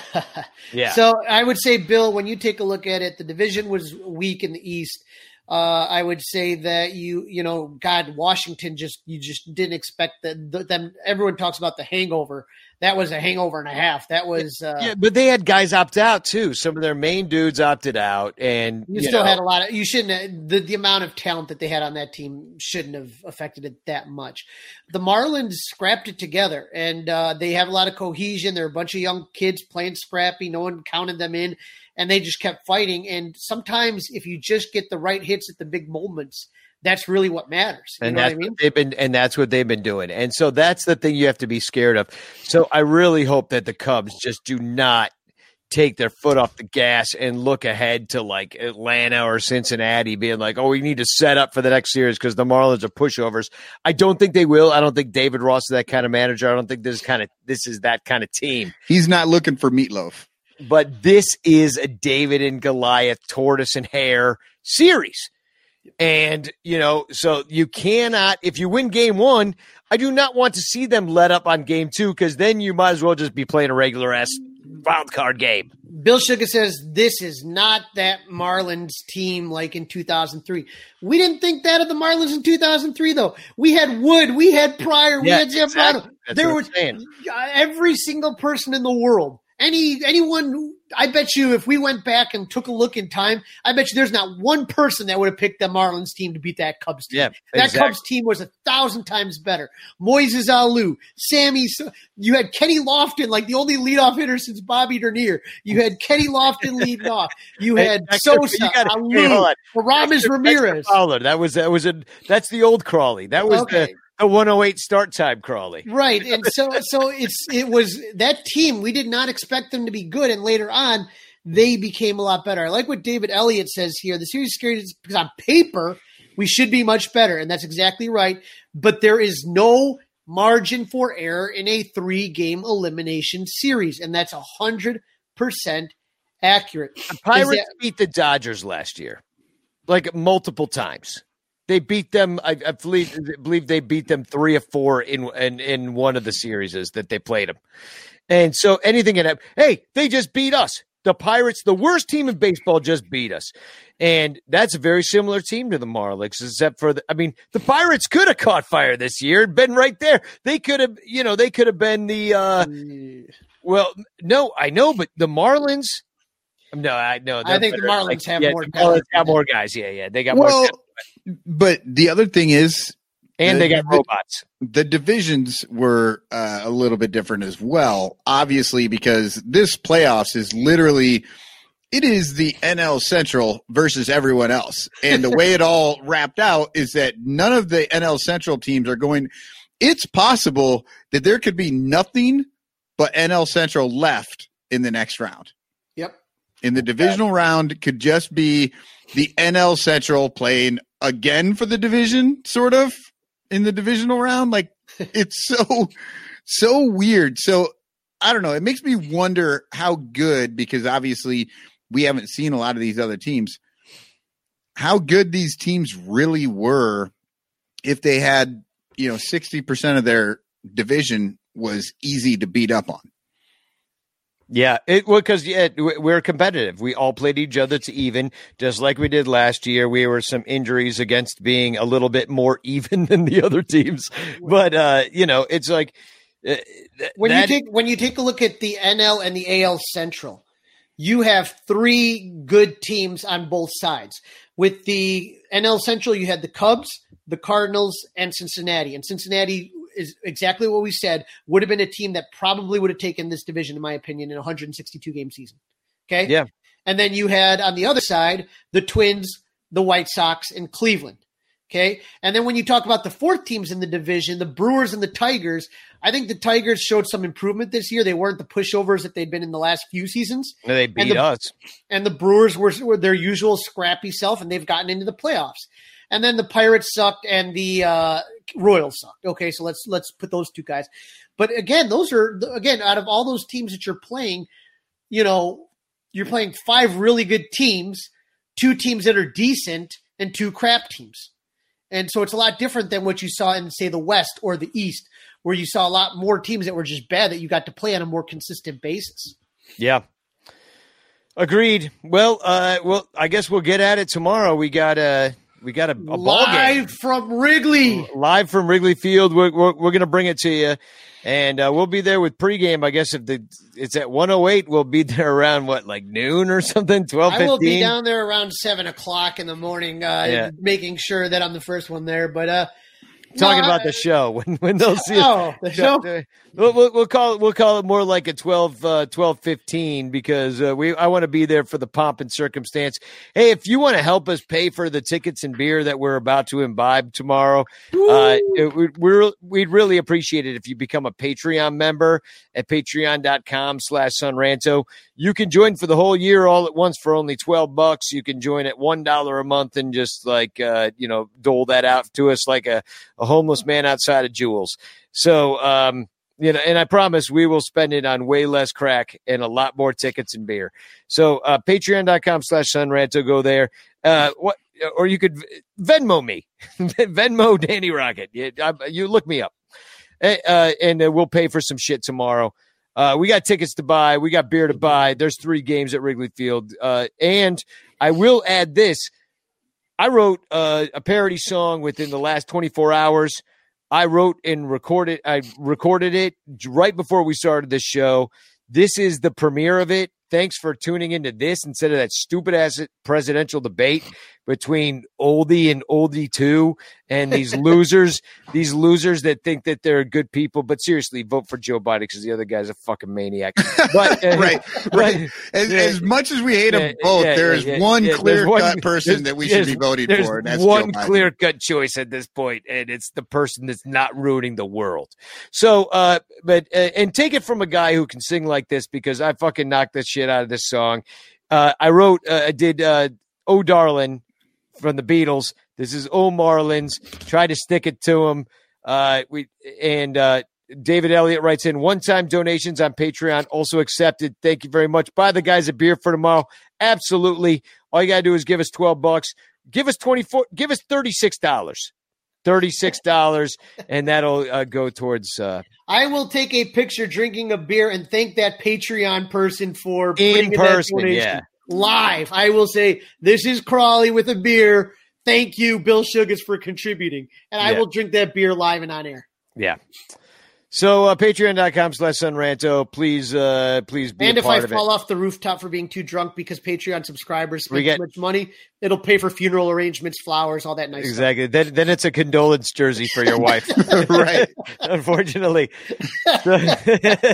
Yeah. So I would say, Bill, when you take a look at it, the division was weak in the East. Uh, I would say that you, you know, God, Washington just you just didn't expect that th- them. Everyone talks about the hangover. That was a hangover and a half. That was. Uh, yeah, but they had guys opt out too. Some of their main dudes opted out, and You, you still know, had a lot of. You shouldn't. The the amount of talent that they had on that team shouldn't have affected it that much. The Marlins scrapped it together, and uh, they have a lot of cohesion. They're a bunch of young kids playing scrappy. No one counted them in, and they just kept fighting. And sometimes, if you just get the right hits at the big moments, that's really what matters. You and know what I mean? what they've been and that's what they've been doing and so that's the thing you have to be scared of so i really hope that the cubs just do not take their foot off the gas and look ahead to like atlanta or cincinnati being like oh we need to set up for the next series because the marlins are pushovers i don't think they will i don't think david ross is that kind of manager i don't think this kind of this is that kind of team He's not looking for meatloaf. but this is a David and Goliath tortoise and hare series. And, you know, so you cannot, if you win game one, I do not want to see them let up on game two because then you might as well just be playing a regular ass wild card game. Bill Sugar says this is not that Marlins team like in 2003. We didn't think that of the Marlins in 2003, though. We had Wood, we had Prior, we Yeah, had Zambrano. exactly. There was every single person in the world. Any anyone, I bet you, if we went back and took a look in time, I bet you there's not one person that would have picked the Marlins team to beat that Cubs team. Yeah, That exactly. Cubs team was a thousand times better. Moises Alou, Sammy, you had Kenny Lofton, like the only leadoff hitter since Bobby Dernier. You had Kenny Lofton leading off. You had extra- Sosa, you gotta- Alou, hey. Ramirez Ramirez. That was that was a that's the old Crawley. That was Okay. the, the 108 start time Crawley. Right. And so so it's it was that team, we did not expect them to be good. And later on, they became a lot better. I like what David Elliott says here. The series is scary because on paper, we should be much better. And that's exactly right. But there is no margin for error in a three game elimination series. And that's a hundred percent accurate. The Pirates that- beat the Dodgers last year, like multiple times. They beat them. I, I believe, believe they beat them three or four in, in in one of the series that they played them. And so anything can happen. Hey, they just beat us. The Pirates, the worst team in baseball, just beat us. And that's a very similar team to the Marlins, except for the, I mean, the Pirates could have caught fire this year and been right there. They could have, you know, they could have been the, uh, well, no, I know, but the Marlins, no, I know. I think the they're Marlins have yeah, more the talent Marlins got more guys. Yeah, yeah, they got Well, more, but the other thing is, and they the- got the- robots. the divisions were uh, a little bit different as well obviously because this playoffs is literally it is the NL Central versus everyone else and the way it all wrapped out is that none of the NL Central teams are going it's possible that there could be nothing but NL Central left in the next round Yep. in the divisional round could just be the NL Central playing again for the division, sort of in the divisional round. Like it's so so weird. So I don't know. It makes me wonder how good because obviously we haven't seen a lot of these other teams. How good these teams really were if they had, you know, 60% of their division was easy to beat up on. Yeah, it well because yeah, we- we're competitive. We all played each other to even, just like we did last year. We were some injuries against being a little bit more even than the other teams, but uh, you know, it's like uh, th- when that- you take when you take a look at the NL and the AL Central, you have three good teams on both sides. With the NL Central, you had the Cubs, the Cardinals, and Cincinnati. And Cincinnati is exactly what we said would have been a team that probably would have taken this division, in my opinion, in a 162 game season. Okay. Yeah. And then you had on the other side the Twins, the White Sox, and Cleveland. Okay. And then when you talk about the fourth teams in the division, the Brewers and the Tigers, I think the Tigers showed some improvement this year. They weren't the pushovers that they'd been in the last few seasons. They And beat the- us. And the Brewers were, were their usual scrappy self, and they've gotten into the playoffs. And then the Pirates sucked, and the uh, Royals sucked. Okay, so let's let's put those two guys. But again, those are again out of all those teams that you're playing, you know, you're playing five really good teams, two teams that are decent, and two crap teams. And so it's a lot different than what you saw in, say, the West or the East, where you saw a lot more teams that were just bad that you got to play on a more consistent basis. Yeah. Agreed. Well, uh, well, I guess we'll get at it tomorrow. We got a we got a, a ball game Live from Wrigley. live from Wrigley Field. We're we're, we're going to bring it to you, and uh, we'll be there with pregame. I guess if the it's at one oh eight, we'll be there around what like noon or something. Twelve I will be down there around seven o'clock in the morning, uh, Yeah. making sure that I'm the first one there. But uh, Talking no, about I- the show when when they'll see Oh, the show? We'll, we'll, we'll call it we'll call it more like a 12 uh, 12 15 because uh, we I want to be there for the pomp and circumstance. Hey, if you want to help us pay for the tickets and beer that we're about to imbibe tomorrow, uh, it, we, we're we'd really appreciate it if you become a Patreon member at patreon.com slash sunranto. You can join for the whole year all at once for only 12 bucks. You can join at $1 a month and just like, uh, you know, dole that out to us like a, a homeless man outside of Jewels. So, um, you know, and I promise we will spend it on way less crack and a lot more tickets and beer. So, uh, patreon.com slash sonranto, go there. Uh, what, or you could Venmo me, Venmo Danny Rocket. You, I, you look me up, Eh, uh, and uh, we'll pay for some shit tomorrow. Uh, we got tickets to buy. We got beer to buy. There's three games at Wrigley Field. Uh, and I will add this. I wrote uh, a parody song within the last 24 hours. I wrote and recorded. I recorded it right before we started this show. This is the premiere of it. Thanks for tuning into this instead of that stupid ass presidential debate between oldie and oldie two and these losers, these losers that think that they're good people. But seriously, vote for Joe Biden because the other guy's a fucking maniac. But uh, right, right. As, Yeah. as much as we hate Yeah, them both, yeah, there yeah, one clear cut person that we should be voting for, and that's one clear cut choice at this point, and it's the person that's not ruining the world. So, uh, but uh, and take it from a guy who can sing like this because I fucking knocked this shit out of this song. Uh, I wrote, uh, I did, uh, "Oh Darlin" from the Beatles. This is "Oh Marlins." Try to stick it to him. Uh, we and uh, David Elliott writes in one-time donations on Patreon also accepted. Thank you very much. Buy the guys a beer for tomorrow. Absolutely. All you gotta do is give us twelve bucks. Give us twenty-four. Give us thirty-six dollars. Thirty-six dollars, and that'll uh, go towards uh, I will take a picture drinking a beer and thank that Patreon person for In that person, yeah. Live. I will say, this is Crawley with a beer. Thank you, Bill Sugars, for contributing. And I will drink that beer live and on air. yeah. So uh, patreon.com slash sonranto. Please, uh, please be and a if I of it. fall off the rooftop for being too drunk because Patreon subscribers We spend get- too much money, it'll pay for funeral arrangements, flowers, all that nice stuff. Exactly. Then, then it's a condolence jersey for your wife. right. Unfortunately. So,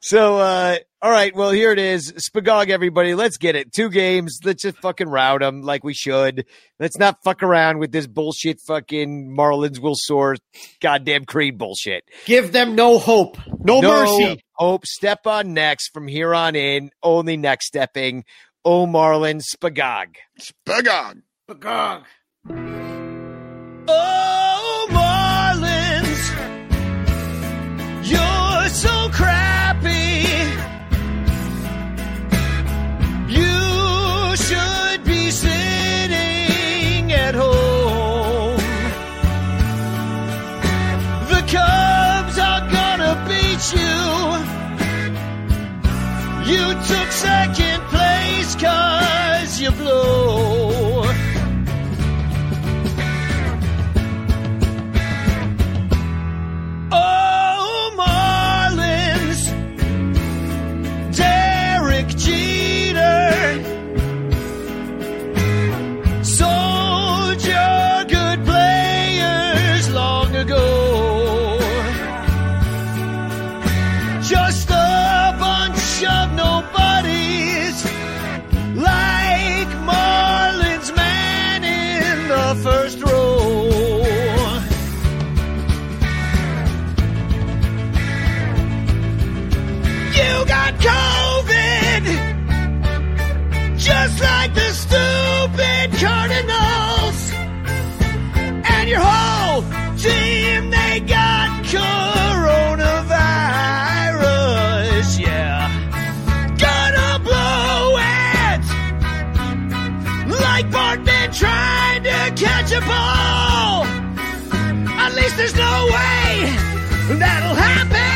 so, uh, all right. Well, here it is. Spagog, everybody. Let's get it. Two games. Let's just fucking route them like we should. Let's not fuck around with this bullshit fucking Marlins will soar goddamn Creed bullshit. Give them no hope, no, mercy. Hope. Step on next from here on in. Only next stepping. Oh, Marlins. Spagog. Spagog. Bagog. Oh, you got COVID, just like the stupid Cardinals. And your whole team, they got coronavirus, yeah. Gonna blow it, like Bartman trying to catch a ball. At least there's no way that'll happen.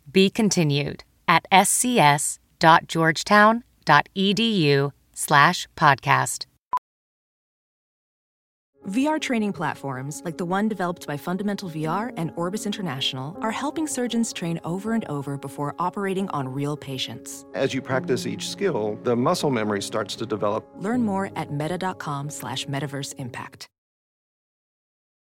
Be continued at scs.georgetown.edu slash podcast. VR training platforms, like the one developed by Fundamental VR and Orbis International, are helping surgeons train over and over before operating on real patients. As you practice each skill, the muscle memory starts to develop. Learn more at meta.com slash metaverse impact.